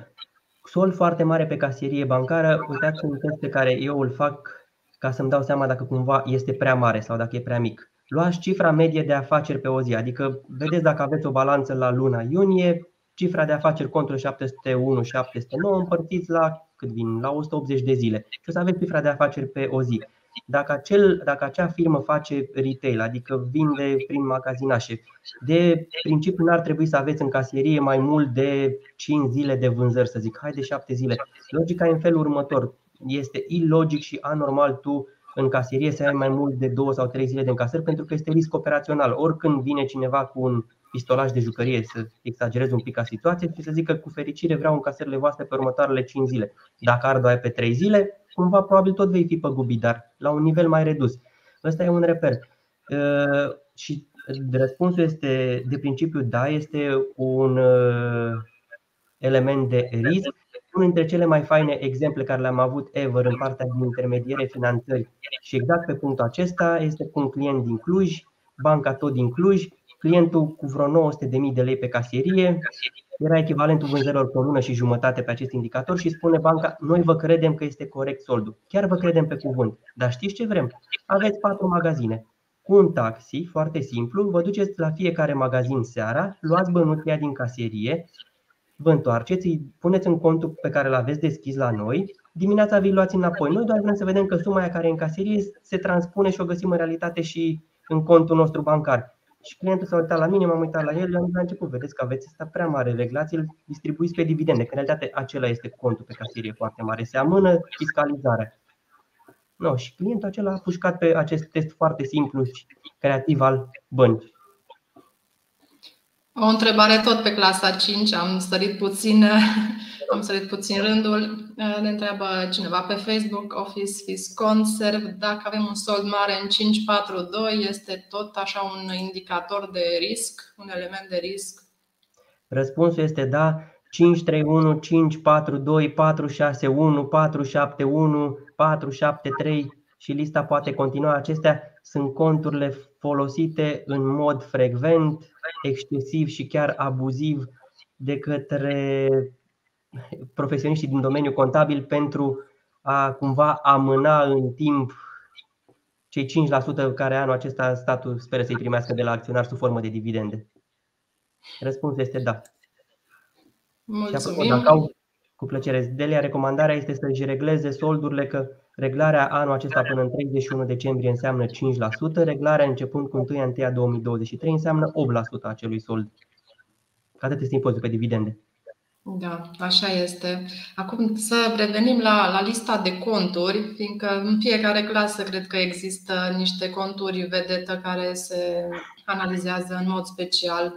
Sold foarte mare pe caserie bancară, uitați un test pe care eu îl fac ca să-mi dau seama dacă cumva este prea mare sau dacă e prea mic. Luați cifra medie de afaceri pe o zi, adică vedeți dacă aveți o balanță la luna iunie, cifra de afaceri contul 701, 709 împărțiți la cât vin, la 180 de zile și o să aveți cifra de afaceri pe o zi. Dacă, acel, dacă acea firmă face retail, adică vinde prin magazinașe, de principiu n-ar trebui să aveți în casierie mai mult de 5 zile de vânzări, să zic, hai de 7 zile. Logica e în felul următor este ilogic și anormal tu în caserie să ai mai mult de două sau trei zile de încasări pentru că este risc operațional. Oricând vine cineva cu un pistolaj de jucărie, să exagerez un pic ca situație și să zică cu fericire vreau încasările voastre pe următoarele 5 zile. Dacă ar doar pe 3 zile, cumva probabil tot vei fi păgubit, dar la un nivel mai redus. Ăsta e un reper. Uh, și răspunsul este, de principiu, da, este un uh, element de risc unul dintre cele mai faine exemple care le-am avut ever în partea de intermediere finanțări și exact pe punctul acesta este cu un client din Cluj, banca tot din Cluj, clientul cu vreo 900.000 de lei pe casierie, era echivalentul vânzărilor pe o lună și jumătate pe acest indicator și spune banca, noi vă credem că este corect soldul, chiar vă credem pe cuvânt, dar știți ce vrem? Aveți patru magazine, cu un taxi, foarte simplu, vă duceți la fiecare magazin seara, luați bănuția din casierie, vă întoarceți, îi puneți în contul pe care îl aveți deschis la noi, dimineața vi luați înapoi. Noi doar vrem să vedem că suma aia care e în caserie se transpune și o găsim în realitate și în contul nostru bancar. Și clientul s-a uitat la mine, m-am uitat la el, i-am zis la început, vedeți că aveți asta prea mare, reglați îl distribuiți pe dividende, că în realitate acela este contul pe caserie foarte mare, se amână fiscalizarea. No, și clientul acela a pușcat pe acest test foarte simplu și creativ al băncii. O întrebare tot pe clasa 5, am sărit puțin, am sărit puțin rândul. Ne întreabă cineva pe Facebook, Office Fis Conserv, dacă avem un sold mare în 542, este tot așa un indicator de risc, un element de risc? Răspunsul este da. 531, 542, 461, 471, 473 și lista poate continua. Acestea sunt conturile folosite în mod frecvent excesiv și chiar abuziv de către profesioniștii din domeniul contabil pentru a cumva amâna în timp cei 5% care anul acesta statul speră să-i primească de la acționar sub formă de dividende? Răspunsul este da. Mulțumim. Și dacă au, cu plăcere, Delia, recomandarea este să-și regleze soldurile, că reglarea anul acesta până în 31 decembrie înseamnă 5%, reglarea începând cu 1 ianuarie 2023 înseamnă 8% a acelui sold. Atât este impozitul pe dividende. Da, așa este. Acum să revenim la, la lista de conturi, fiindcă în fiecare clasă cred că există niște conturi vedetă care se analizează în mod special.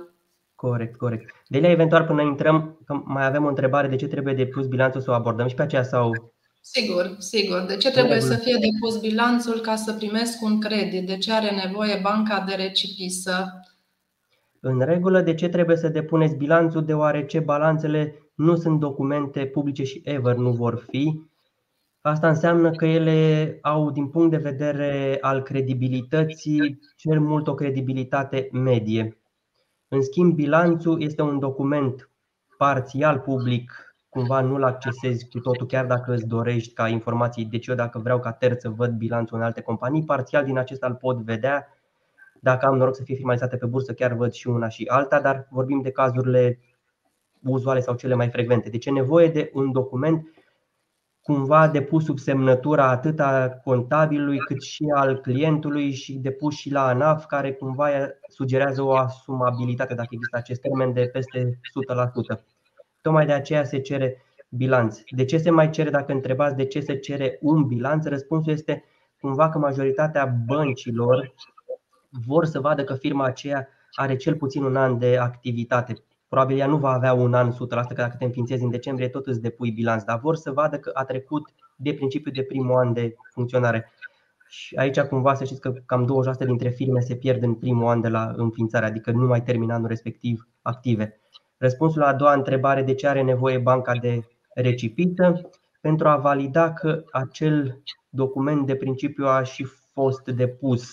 Corect, corect. Delia, eventual până intrăm, că mai avem o întrebare de ce trebuie depus bilanțul să o abordăm și pe aceea sau Sigur, sigur. De ce trebuie să fie depus bilanțul ca să primesc un credit? De ce are nevoie banca de recipisă? În regulă, de ce trebuie să depuneți bilanțul? Deoarece balanțele nu sunt documente publice și ever nu vor fi. Asta înseamnă că ele au, din punct de vedere al credibilității, cel mult o credibilitate medie. În schimb, bilanțul este un document parțial public cumva nu-l accesezi cu totul, chiar dacă îți dorești ca informații. Deci eu dacă vreau ca terț să văd bilanțul în alte companii, parțial din acesta îl pot vedea. Dacă am noroc să fie firmalizate pe bursă, chiar văd și una și alta, dar vorbim de cazurile uzuale sau cele mai frecvente. Deci e nevoie de un document cumva depus sub semnătura atât a contabilului cât și al clientului și depus și la ANAF, care cumva sugerează o asumabilitate, dacă există acest termen, de peste 100%. Tocmai de aceea se cere bilanț. De ce se mai cere, dacă întrebați de ce se cere un bilanț, răspunsul este cumva că majoritatea băncilor vor să vadă că firma aceea are cel puțin un an de activitate. Probabil ea nu va avea un an 100%, că dacă te înființezi în decembrie tot îți depui bilanț, dar vor să vadă că a trecut de principiu de primul an de funcționare. Și aici cumva să știți că cam 20% dintre firme se pierd în primul an de la înființare, adică nu mai termină anul respectiv active. Răspunsul la a doua întrebare, de ce are nevoie banca de recipită? Pentru a valida că acel document de principiu a și fost depus.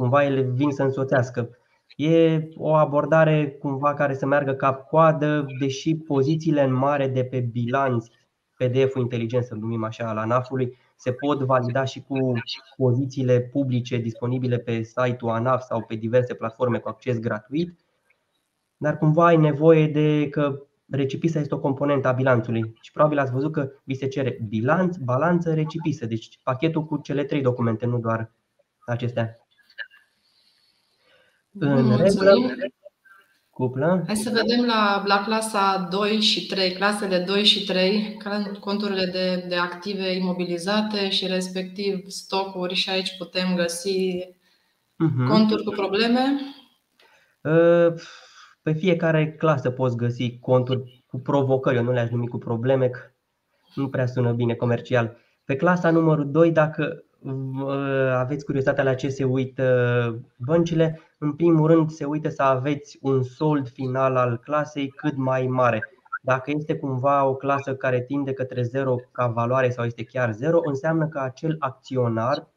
Cumva ele vin să însoțească. E o abordare cumva care să meargă cap-coadă, deși pozițiile în mare de pe bilanț, PDF-ul inteligent să numim așa al ANAF-ului, se pot valida și cu pozițiile publice disponibile pe site-ul ANAF sau pe diverse platforme cu acces gratuit, dar cumva ai nevoie de că recipisa este o componentă a bilanțului și probabil ați văzut că vi se cere bilanț, balanță, recipisă, deci pachetul cu cele trei documente, nu doar acestea. În regulă, cuplă. Hai să vedem la, la clasa 2 și 3, clasele 2 și 3, conturile de, de active imobilizate și respectiv stocuri și aici putem găsi uh-huh. conturi cu probleme. Uh, pe fiecare clasă poți găsi conturi cu provocări, eu nu le-aș numi cu probleme, că nu prea sună bine comercial. Pe clasa numărul 2, dacă aveți curiozitatea la ce se uită băncile, în primul rând se uită să aveți un sold final al clasei cât mai mare. Dacă este cumva o clasă care tinde către 0 ca valoare sau este chiar 0, înseamnă că acel acționar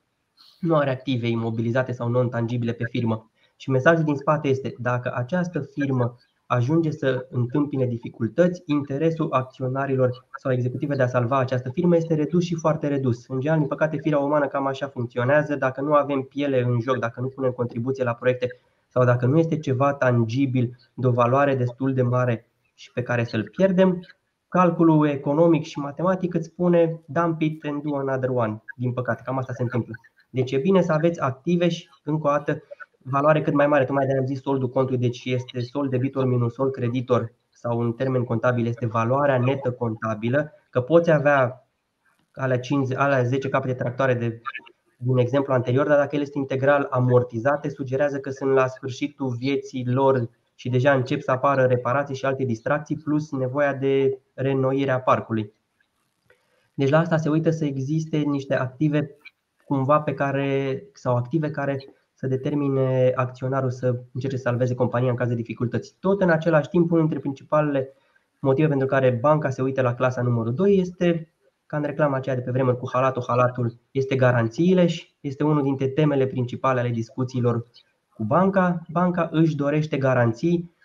nu are active imobilizate sau non-tangibile pe firmă. Și mesajul din spate este, dacă această firmă ajunge să întâmpine dificultăți, interesul acționarilor sau executive de a salva această firmă este redus și foarte redus. În general, din păcate, firea umană cam așa funcționează. Dacă nu avem piele în joc, dacă nu punem contribuție la proiecte sau dacă nu este ceva tangibil de o valoare destul de mare și pe care să-l pierdem, calculul economic și matematic îți spune dump it and do another one. Din păcate, cam asta se întâmplă. Deci e bine să aveți active și, încă o dată, valoare cât mai mare. Tocmai de am zis soldul contului, deci este sold debitor minus sold creditor sau în termen contabil este valoarea netă contabilă, că poți avea alea, 5, alea 10 capete tractoare de, din exemplu anterior, dar dacă ele sunt integral amortizate, sugerează că sunt la sfârșitul vieții lor și deja încep să apară reparații și alte distracții, plus nevoia de reînnoire a parcului. Deci la asta se uită să existe niște active cumva pe care, sau active care să determine acționarul să încerce să salveze compania în caz de dificultăți. Tot în același timp, unul dintre principalele motive pentru care banca se uită la clasa numărul 2 este ca în reclama aceea de pe vremuri cu halatul, halatul este garanțiile și este unul dintre temele principale ale discuțiilor cu banca. Banca își dorește garanții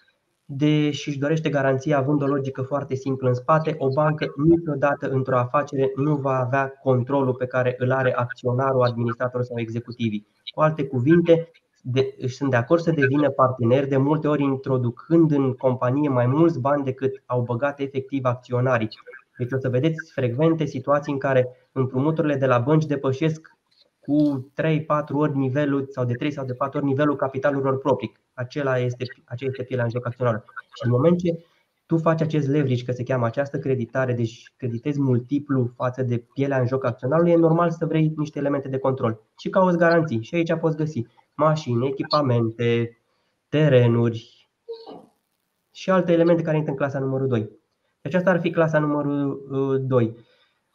deși își dorește garanția având o logică foarte simplă în spate, o bancă niciodată într-o afacere nu va avea controlul pe care îl are acționarul, administratorul sau executivii. Cu alte cuvinte, de, sunt de acord să devină parteneri, de multe ori introducând în companie mai mulți bani decât au băgat efectiv acționarii. Deci o să vedeți frecvente situații în care împrumuturile de la bănci depășesc cu 3-4 ori nivelul sau de 3 sau de 4 ori nivelul capitalurilor proprii. Acela este, acela este pielea în joc acționară. Și în moment ce tu faci acest leverage, că se cheamă această creditare, deci creditezi multiplu față de pielea în joc acționarului, e normal să vrei niște elemente de control și cauți garanții. Și aici poți găsi mașini, echipamente, terenuri și alte elemente care intră în clasa numărul 2. Deci asta ar fi clasa numărul 2.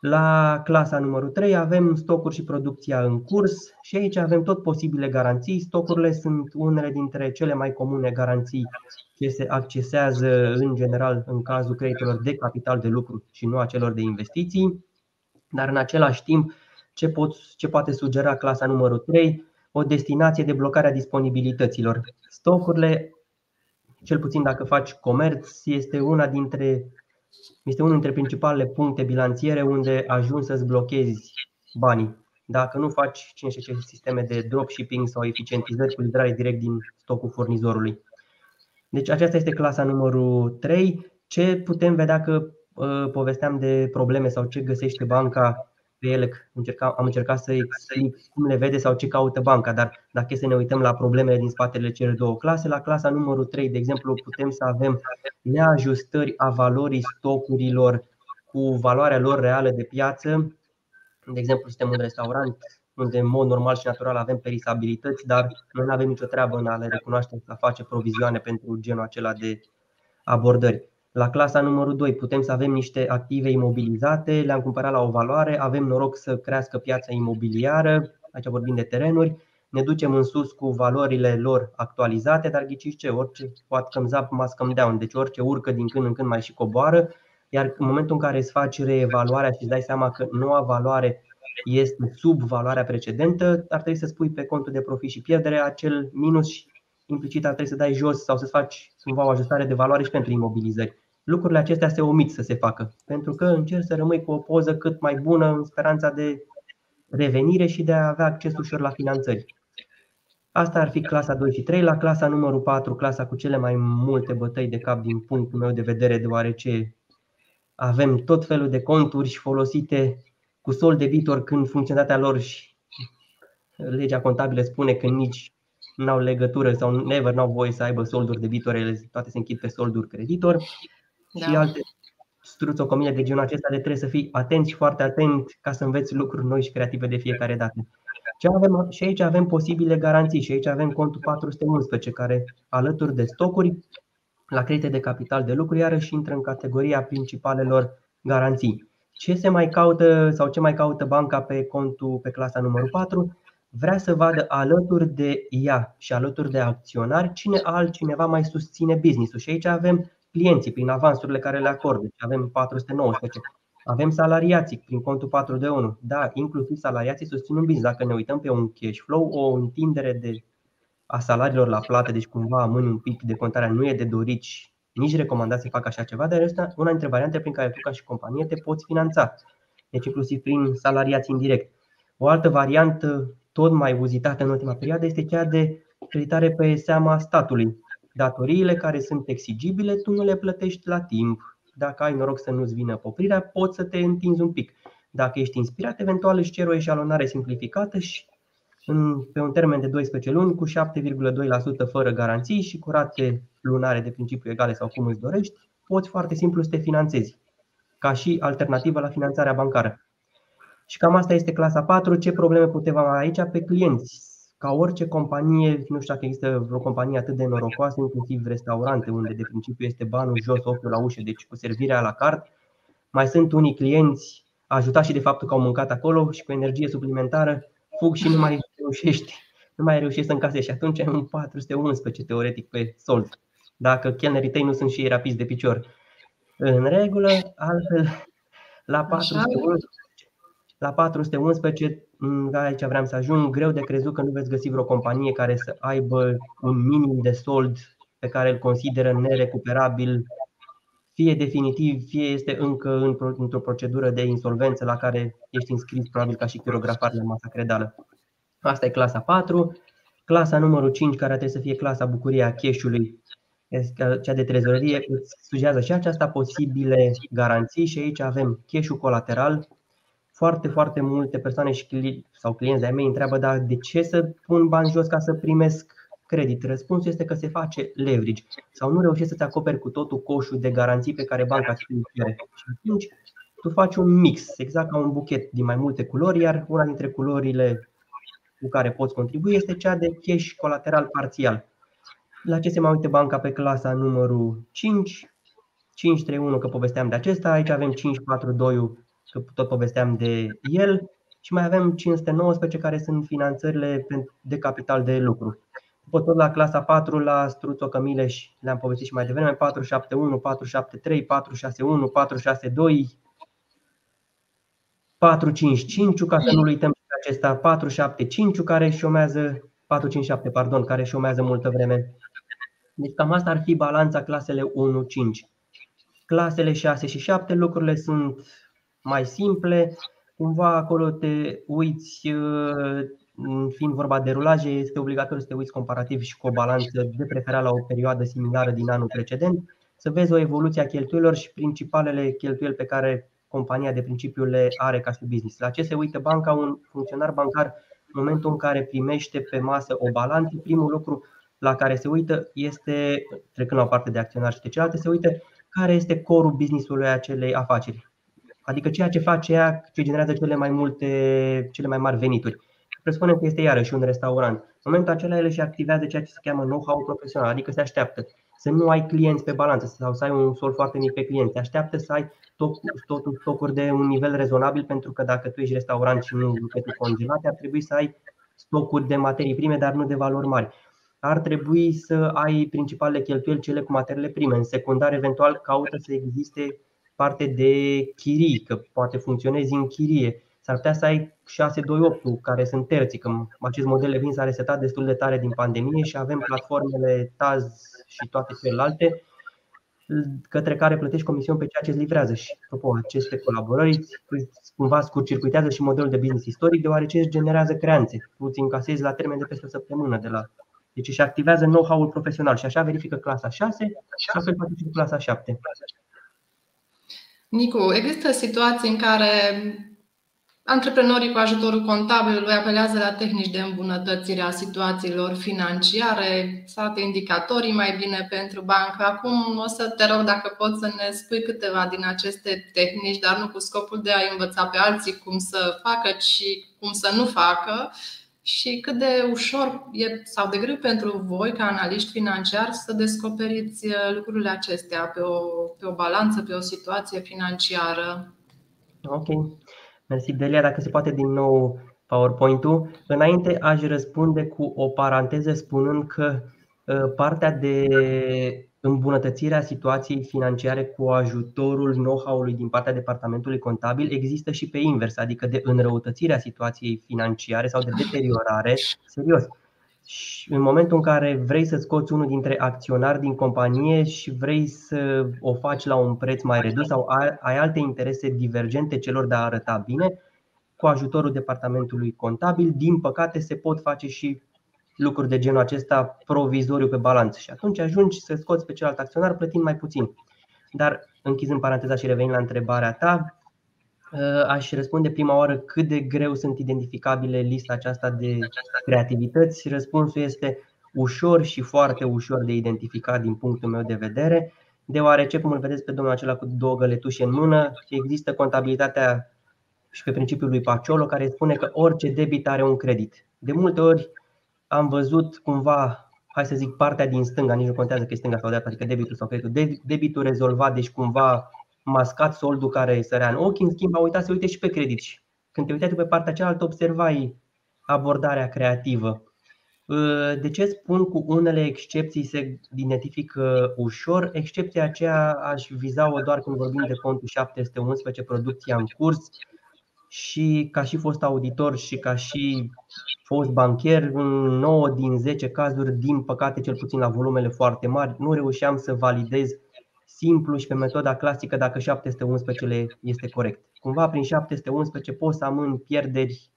La clasa numărul 3 avem stocuri și producția în curs și aici avem tot posibile garanții. Stocurile sunt unele dintre cele mai comune garanții ce se accesează în general în cazul creditelor de capital de lucru și nu a celor de investiții. Dar în același timp, ce, pot, ce poate sugera clasa numărul 3? O destinație de blocare a disponibilităților. Stocurile, cel puțin dacă faci comerț, este una dintre este unul dintre principalele puncte bilanțiere unde ajungi să-ți blochezi banii. Dacă nu faci cine știe ce sisteme de dropshipping sau eficientizări cu livrare direct din stocul furnizorului. Deci aceasta este clasa numărul 3. Ce putem vedea că uh, povesteam de probleme sau ce găsește banca pe ele, am încercat să explic cum le vede sau ce caută banca, dar dacă e să ne uităm la problemele din spatele celor două clase, la clasa numărul 3, de exemplu, putem să avem neajustări a valorii stocurilor cu valoarea lor reală de piață. De exemplu, suntem un restaurant, unde în mod normal și natural avem perisabilități, dar noi nu avem nicio treabă în a le recunoaște, a face provizioane pentru genul acela de abordări. La clasa numărul 2 putem să avem niște active imobilizate, le-am cumpărat la o valoare, avem noroc să crească piața imobiliară, aici vorbim de terenuri, ne ducem în sus cu valorile lor actualizate, dar ghiciți ce, orice poate come up, must come down, deci orice urcă din când în când mai și coboară, iar în momentul în care îți faci reevaluarea și îți dai seama că noua valoare este sub valoarea precedentă, ar trebui să spui pe contul de profit și pierdere acel minus și implicit ar trebui să dai jos sau să faci cumva o ajustare de valoare și pentru imobilizări. Lucrurile acestea se omit să se facă, pentru că încerci să rămâi cu o poză cât mai bună în speranța de revenire și de a avea acces ușor la finanțări. Asta ar fi clasa 2 și 3. La clasa numărul 4, clasa cu cele mai multe bătăi de cap din punctul meu de vedere, deoarece avem tot felul de conturi folosite cu sol debitor când funcționalitatea lor și legea contabilă spune că nici nu au legătură sau never n-au voie să aibă solduri debitore, toate se închid pe solduri creditor da. și alte struțocomile de genul acesta de trebuie să fii atent și foarte atent ca să înveți lucruri noi și creative de fiecare dată. Ce avem, și aici avem posibile garanții și aici avem contul 411 care alături de stocuri la credite de capital de lucru iarăși intră în categoria principalelor garanții. Ce se mai caută sau ce mai caută banca pe contul pe clasa numărul 4? Vrea să vadă alături de ea și alături de acționari cine altcineva mai susține business-ul. Și aici avem clienții prin avansurile care le acordă. Deci avem 419. Avem salariații prin contul 421. Da, inclusiv salariații susțin un business. Dacă ne uităm pe un cash flow, o întindere de a salariilor la plată, deci cumva amâni un pic de contarea, nu e de dorit nici recomandat să facă așa ceva, dar este una dintre variante prin care tu ca și companie te poți finanța. Deci inclusiv prin salariați indirect. O altă variantă tot mai uzitată în ultima perioadă este cea de creditare pe seama statului. Datoriile care sunt exigibile, tu nu le plătești la timp. Dacă ai noroc să nu-ți vină poprirea, poți să te întinzi un pic. Dacă ești inspirat, eventual își cer o eșalonare simplificată și în, pe un termen de 12 luni cu 7,2% fără garanții și cu rate lunare de principiu egale sau cum îți dorești, poți foarte simplu să te finanțezi ca și alternativă la finanțarea bancară. Și cam asta este clasa 4. Ce probleme putem avea aici? Pe clienți. Ca orice companie, nu știu dacă există vreo companie atât de norocoasă, inclusiv restaurante, unde de principiu este banul jos, ochiul la ușă, deci cu servirea la cart. Mai sunt unii clienți ajutați și de faptul că au mâncat acolo și cu energie suplimentară fug și nu mai reușești, nu mai reușești să încasezi și atunci ai un 411 teoretic pe sold. Dacă chelnerii tăi nu sunt și ei rapizi de picior. În regulă, altfel, la 411, la 411, aici vreau să ajung, greu de crezut că nu veți găsi vreo companie care să aibă un minim de sold pe care îl consideră nerecuperabil, fie definitiv, fie este încă într-o procedură de insolvență la care ești înscris probabil ca și chirografar la masa credală. Asta e clasa 4. Clasa numărul 5, care trebuie să fie clasa bucuria cash-ului, cea de trezorerie, îți sugează și aceasta posibile garanții și aici avem cash-ul colateral. Foarte, foarte multe persoane și sau clienți de-ai mei întreabă dar de ce să pun bani jos ca să primesc credit? Răspunsul este că se face leverage sau nu reușești să-ți acoperi cu totul coșul de garanții pe care banca ți le Și atunci tu faci un mix, exact ca un buchet din mai multe culori, iar una dintre culorile cu care poți contribui este cea de cash colateral parțial. La ce se mai uite banca pe clasa numărul 5, 531 că povesteam de acesta, aici avem 542 că tot povesteam de el și mai avem 519 care sunt finanțările de capital de lucru. După tot la clasa 4, la Struțo Cămileș, le-am povestit și mai devreme, 471, 473, 461, 462, 455, ca să nu uităm acesta 475 care șomează 457, pardon, care șomează multă vreme. Deci cam asta ar fi balanța clasele 1-5. Clasele 6 și 7 lucrurile sunt mai simple. Cumva acolo te uiți, uh, fiind vorba de rulaje, este obligatoriu să te uiți comparativ și cu o balanță de preferat la o perioadă similară din anul precedent, să vezi o evoluție a cheltuielor și principalele cheltuieli pe care compania de principiu le are ca și business. La ce se uită banca? Un funcționar bancar, în momentul în care primește pe masă o balanță, primul lucru la care se uită este, trecând la o parte de acționar și de celelalte, se uită care este corul business-ului acelei afaceri. Adică ceea ce face ea, ce generează cele mai multe, cele mai mari venituri. Presupunem că este iarăși un restaurant. În momentul acela el își activează ceea ce se cheamă know-how profesional, adică se așteaptă să nu ai clienți pe balanță sau să ai un sol foarte mic pe clienți. Se așteaptă să ai totul stocuri de un nivel rezonabil pentru că dacă tu ești restaurant și nu lucrezi congelate, ar trebui să ai stocuri de materii prime, dar nu de valori mari. Ar trebui să ai principalele cheltuieli cele cu materiile prime. În secundar, eventual, caută să existe parte de chirii, că poate funcționezi în chirie. S-ar putea să ai 628 care sunt terții, că acest model de vin s-a resetat destul de tare din pandemie și avem platformele Taz și toate celelalte către care plătești comisiuni pe ceea ce îți livrează. Și, apropo, aceste colaborări cumva scurt-circuitează și modelul de business istoric, deoarece își generează creanțe. Tu îți încasezi la termen de peste o săptămână de la deci își activează know-how-ul profesional și așa verifică clasa 6 și astfel face și clasa 7. Nicu, există situații în care Antreprenorii cu ajutorul contabilului apelează la tehnici de îmbunătățire a situațiilor financiare, sate indicatorii mai bine pentru bancă. Acum o să te rog dacă poți să ne spui câteva din aceste tehnici, dar nu cu scopul de a învăța pe alții cum să facă, ci cum să nu facă și cât de ușor e, sau de greu pentru voi, ca analiști financiari, să descoperiți lucrurile acestea pe o, pe o balanță, pe o situație financiară. Ok. Mersi, Delia. Dacă se poate din nou PowerPoint-ul. Înainte aș răspunde cu o paranteză spunând că ă, partea de îmbunătățire a situației financiare cu ajutorul know-how-ului din partea departamentului contabil există și pe invers, adică de înrăutățirea situației financiare sau de deteriorare. Serios, și în momentul în care vrei să scoți unul dintre acționari din companie și vrei să o faci la un preț mai redus sau ai alte interese divergente celor de a arăta bine, cu ajutorul departamentului contabil, din păcate se pot face și lucruri de genul acesta provizoriu pe balanță și atunci ajungi să scoți pe celălalt acționar plătind mai puțin. Dar închizând paranteza și revenind la întrebarea ta, Uh, aș răspunde prima oară cât de greu sunt identificabile lista aceasta de creativități. Răspunsul este ușor și foarte ușor de identificat din punctul meu de vedere, deoarece, cum îl vedeți pe domnul acela cu două găletușe în mână, există contabilitatea și pe principiul lui Paciolo, care spune că orice debit are un credit. De multe ori am văzut cumva, hai să zic, partea din stânga, nici nu contează că e stânga sau dreapta, adică debitul sau creditul, debitul rezolvat, deci cumva mascat soldul care sărea în ochi, în schimb a uitat să uite și pe credit. Când te uitai pe partea cealaltă, observai abordarea creativă. Ă, de ce spun cu unele excepții se identifică ușor? Excepția aceea aș viza-o doar când vorbim de contul 711, producția în curs și ca și fost auditor și ca și fost bancher, în 9 din 10 cazuri, din păcate, cel puțin la volumele foarte mari, nu reușeam să validez simplu și pe metoda clasică dacă 711 este corect. Cumva prin 711 poți să amân pierderi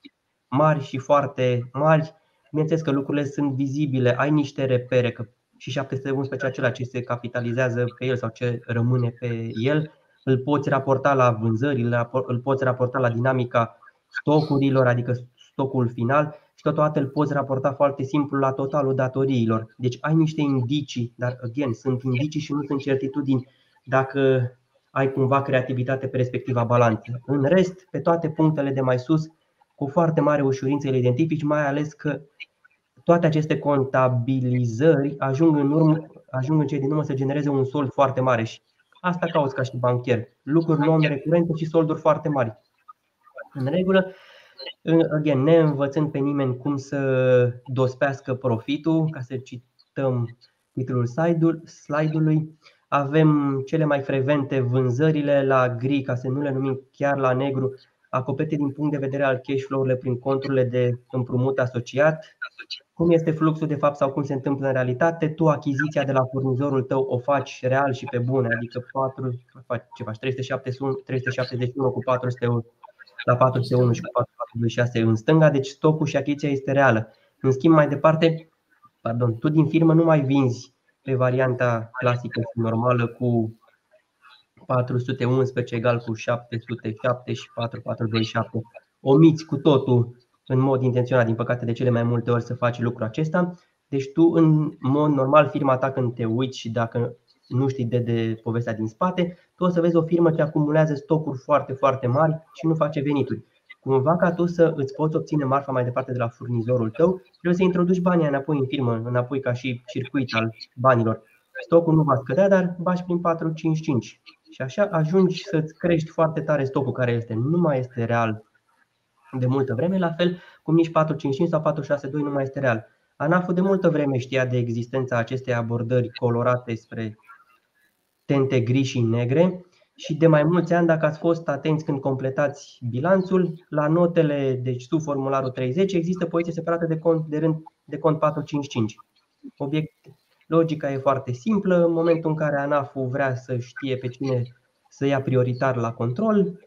mari și foarte mari. Bineînțeles că lucrurile sunt vizibile, ai niște repere, că și 711 acela ce se capitalizează pe el sau ce rămâne pe el, îl poți raporta la vânzări, îl poți raporta la dinamica stocurilor, adică stocul final și totodată îl poți raporta foarte simplu la totalul datoriilor. Deci ai niște indicii, dar again, sunt indicii și nu sunt certitudini dacă ai cumva creativitate pe respectiva balanță. În rest, pe toate punctele de mai sus, cu foarte mare ușurință le identifici, mai ales că toate aceste contabilizări ajung în, urmă, ajung în cei din urmă să genereze un sold foarte mare și asta cauți ca și bancher. Lucruri non-recurente și solduri foarte mari. În regulă, again, ne învățând pe nimeni cum să dospească profitul, ca să cităm titlul slide-ului, avem cele mai frecvente vânzările la gri, ca să nu le numim chiar la negru, acoperite din punct de vedere al cash flow-urile prin conturile de împrumut asociat. Cum este fluxul de fapt sau cum se întâmplă în realitate? Tu achiziția de la furnizorul tău o faci real și pe bune, adică 4, ce faci, 371, 371 cu 400 la 401 și cu 426 în stânga, deci stocul și achiziția este reală. În schimb, mai departe, pardon, tu din firmă nu mai vinzi pe varianta clasică și normală cu 411 egal cu 707 și 4427. Omiți cu totul în mod intenționat, din păcate de cele mai multe ori să faci lucrul acesta. Deci tu în mod normal firma ta când te uiți și dacă nu știi de, de povestea din spate, tu o să vezi o firmă ce acumulează stocuri foarte, foarte mari și nu face venituri. Cumva ca tu să îți poți obține marfa mai departe de la furnizorul tău, trebuie să introduci banii înapoi în firmă, înapoi ca și circuit al banilor. Stocul nu va scădea, dar bași prin 4-5-5. Și așa ajungi să-ți crești foarte tare stocul care este. Nu mai este real de multă vreme, la fel cum nici 455 sau 462 nu mai este real. ANAF de multă vreme știa de existența acestei abordări colorate spre tente gri și negre și de mai mulți ani, dacă ați fost atenți când completați bilanțul, la notele, deci sub formularul 30, există poziție separată de cont de rând de cont 455. Obiect, logica e foarte simplă, în momentul în care ANAF-ul vrea să știe pe cine să ia prioritar la control,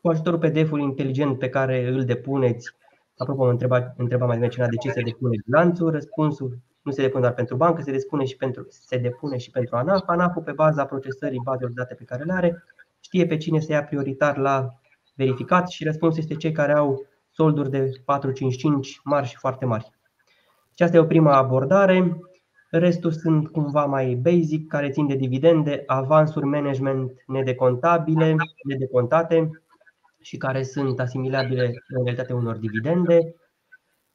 cu ajutorul PDF-ului inteligent pe care îl depuneți, apropo, mă întreba, întreba mai devreme de ce se depune bilanțul, răspunsul nu se depune doar pentru bancă, se depune și pentru, se depune și pentru ANAF. anaf pe baza procesării bazelor de date pe care le are, știe pe cine să ia prioritar la verificat și răspunsul este cei care au solduri de 455 marși și foarte mari. Și asta e o prima abordare. Restul sunt cumva mai basic, care țin de dividende, avansuri management nedecontabile, nedecontate, și care sunt asimilabile în realitate unor dividende.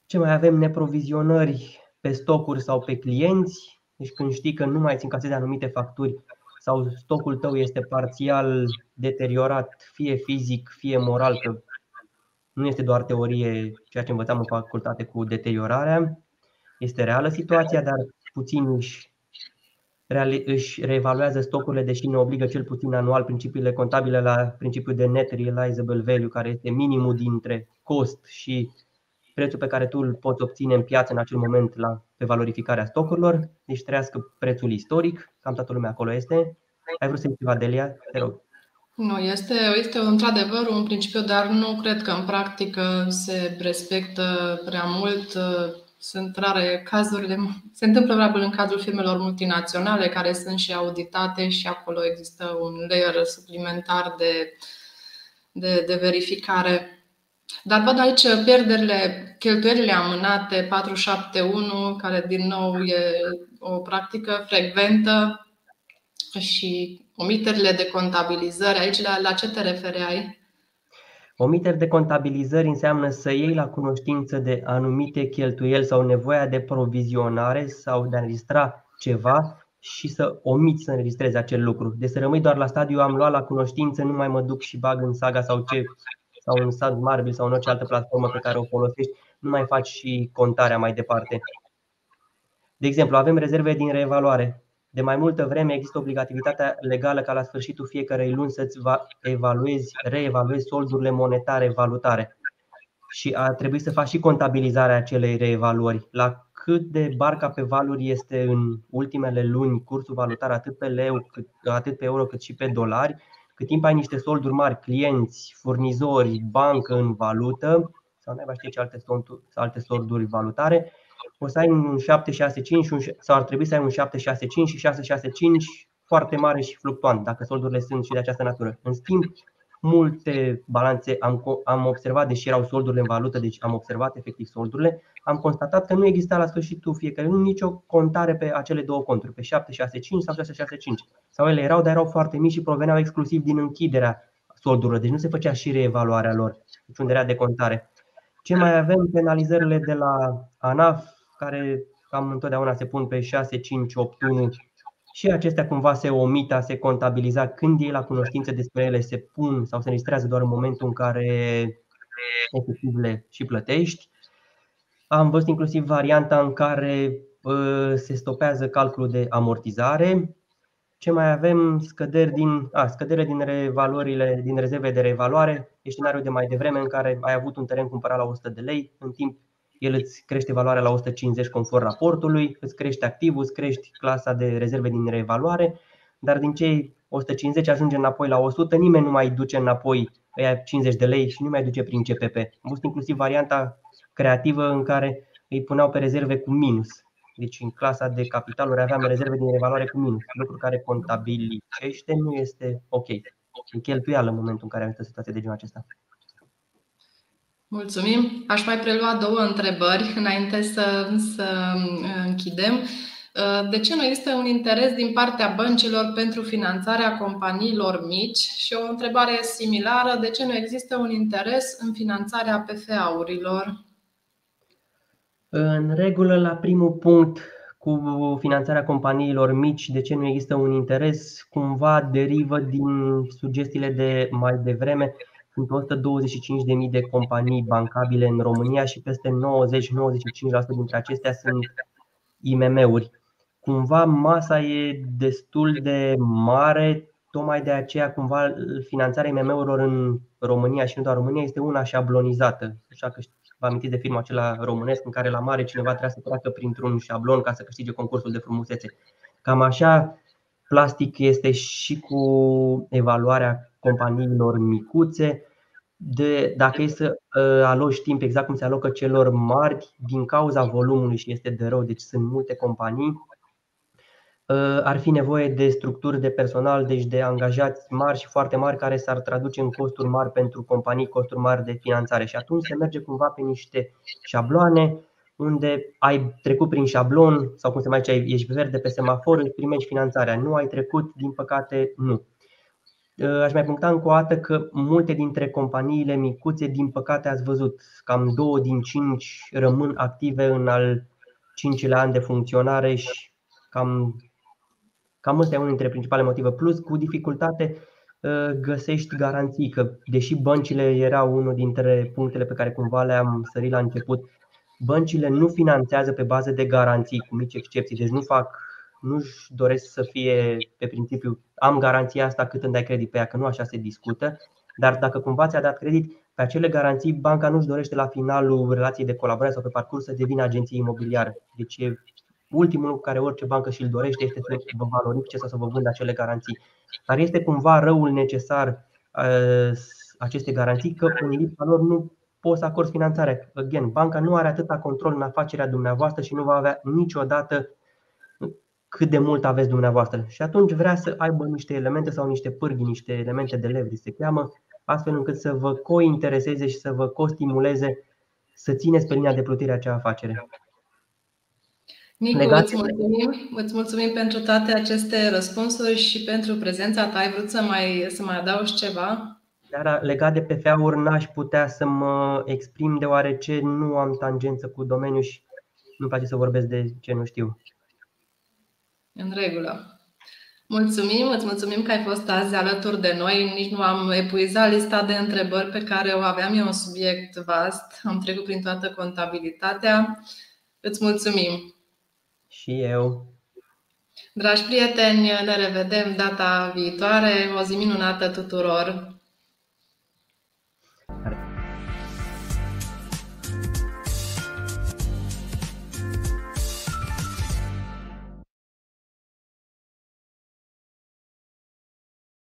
Ce mai avem? Neprovizionări pe stocuri sau pe clienți. Deci când știi că nu mai îți încasezi anumite facturi sau stocul tău este parțial deteriorat, fie fizic, fie moral, că nu este doar teorie ceea ce învățam în facultate cu deteriorarea, este reală situația, dar puțin își își reevaluează stocurile, deși ne obligă cel puțin anual principiile contabile la principiul de net realizable value, care este minimul dintre cost și prețul pe care tu îl poți obține în piață în acel moment la, pe valorificarea stocurilor, deci trăiască prețul istoric, cam toată lumea acolo este. Ai vrut să zici ceva, Delia? Te rog. Nu, este, este într-adevăr un principiu, dar nu cred că în practică se respectă prea mult sunt rare cazurile, se întâmplă probabil în cadrul firmelor multinaționale care sunt și auditate și acolo există un layer suplimentar de, de, de verificare. Dar văd aici pierderile, cheltuielile amânate 471, care din nou e o practică frecventă și omiterile de contabilizări. Aici la, la ce te refereai? Omiteri de contabilizări înseamnă să iei la cunoștință de anumite cheltuieli sau nevoia de provizionare sau de a înregistra ceva și să omiți să înregistrezi acel lucru. Deci să rămâi doar la stadiu am luat la cunoștință, nu mai mă duc și bag în Saga sau ce sau în Sad Marble sau în orice altă platformă pe care o folosești, nu mai faci și contarea mai departe. De exemplu, avem rezerve din reevaluare. De mai multă vreme există obligativitatea legală ca la sfârșitul fiecarei luni să-ți evaluezi, reevaluezi soldurile monetare, valutare. Și a trebuit să faci și contabilizarea acelei reevaluări. La cât de barca pe valuri este în ultimele luni cursul valutar atât pe leu, cât, atât pe euro cât și pe dolari, cât timp ai niște solduri mari, clienți, furnizori, bancă în valută, sau nu mai știi ce alte, solduri, alte solduri valutare, o să ai un 765 sau ar trebui să ai un 765 și 665 foarte mare și fluctuant, dacă soldurile sunt și de această natură. În schimb, multe balanțe am, am observat, deși erau soldurile în valută, deci am observat efectiv soldurile, am constatat că nu exista la sfârșitul fiecare nu nicio contare pe acele două conturi, pe 765 sau 665. Sau ele erau, dar erau foarte mici și proveneau exclusiv din închiderea soldurilor, deci nu se făcea și reevaluarea lor, deci unde era de contare. Ce mai avem? Penalizările de la ANAF, care cam întotdeauna se pun pe 6, 5, 8, 1 și acestea cumva se omita, se contabiliza când ei la cunoștință despre ele se pun sau se înregistrează doar în momentul în care efectiv le și plătești. Am văzut inclusiv varianta în care se stopează calculul de amortizare. Ce mai avem? Scăderi din, a, scădere din revalorile, din rezerve de reevaluare. E scenariul de mai devreme în care ai avut un teren cumpărat la 100 de lei, în timp el îți crește valoarea la 150 conform raportului, îți crește activul, îți crește clasa de rezerve din reevaluare, dar din cei 150 ajunge înapoi la 100, nimeni nu mai duce înapoi ăia 50 de lei și nu mai duce prin CPP. Am văzut inclusiv varianta creativă în care îi puneau pe rezerve cu minus. Deci în clasa de capitaluri aveam rezerve din revaluare cu minus, lucru care contabilicește nu este ok. E cheltuială în momentul în care am o situație de genul acesta. Mulțumim. Aș mai prelua două întrebări înainte să, să închidem. De ce nu există un interes din partea băncilor pentru finanțarea companiilor mici? Și o întrebare similară, de ce nu există un interes în finanțarea PFA-urilor? În regulă, la primul punct, cu finanțarea companiilor mici, de ce nu există un interes, cumva derivă din sugestiile de mai devreme. Sunt 125.000 de companii bancabile în România și peste 90-95% dintre acestea sunt IMM-uri. Cumva masa e destul de mare, tocmai de aceea cumva finanțarea IMM-urilor în România și nu doar România este una șablonizată. Așa că vă amintiți de filmul acela românesc în care la mare cineva trebuie să treacă printr-un șablon ca să câștige concursul de frumusețe. Cam așa plastic este și cu evaluarea companiilor micuțe. De, dacă e să uh, aloci timp exact cum se alocă celor mari, din cauza volumului și este de rău, deci sunt multe companii, uh, ar fi nevoie de structuri de personal, deci de angajați mari și foarte mari care s-ar traduce în costuri mari pentru companii, costuri mari de finanțare. Și atunci se merge cumva pe niște șabloane unde ai trecut prin șablon sau cum se mai zice, ești verde pe semafor, îți primești finanțarea. Nu ai trecut, din păcate, nu. Uh, aș mai puncta încă o dată că multe dintre companiile micuțe, din păcate ați văzut, cam două din cinci rămân active în al cincilea an de funcționare și cam, cam ăsta e unul dintre principale motive. Plus, cu dificultate uh, găsești garanții, că deși băncile erau unul dintre punctele pe care cumva le-am sărit la început, băncile nu finanțează pe bază de garanții, cu mici excepții, deci nu fac nu-și doresc să fie pe principiu am garanția asta cât îmi dai credit pe ea, că nu așa se discută, dar dacă cumva ți-a dat credit, pe acele garanții banca nu-și dorește la finalul relației de colaborare sau pe parcurs să devină agenție imobiliară. Deci e ultimul lucru care orice bancă și-l dorește este să vă valorifice sau să vă vândă acele garanții. Dar este cumva răul necesar uh, aceste garanții că în lipsa lor nu poți să acorzi finanțarea. Again, banca nu are atâta control în afacerea dumneavoastră și nu va avea niciodată cât de mult aveți dumneavoastră. Și atunci vrea să aibă niște elemente sau niște pârghi, niște elemente de leverage, se cheamă, astfel încât să vă cointereseze și să vă costimuleze să țineți pe linia de plutire acea afacere. Nicu, îți mulțumim, îți mulțumim pentru toate aceste răspunsuri și pentru prezența ta. Ai vrut să mai, să mai adaugi ceva? Dar legat de PFA-uri n-aș putea să mă exprim deoarece nu am tangență cu domeniul și nu-mi place să vorbesc de ce nu știu. În regulă. Mulțumim, îți mulțumim că ai fost azi alături de noi. Nici nu am epuizat lista de întrebări pe care o aveam. E un subiect vast. Am trecut prin toată contabilitatea. Îți mulțumim. Și eu. Dragi prieteni, ne revedem data viitoare. O zi minunată tuturor!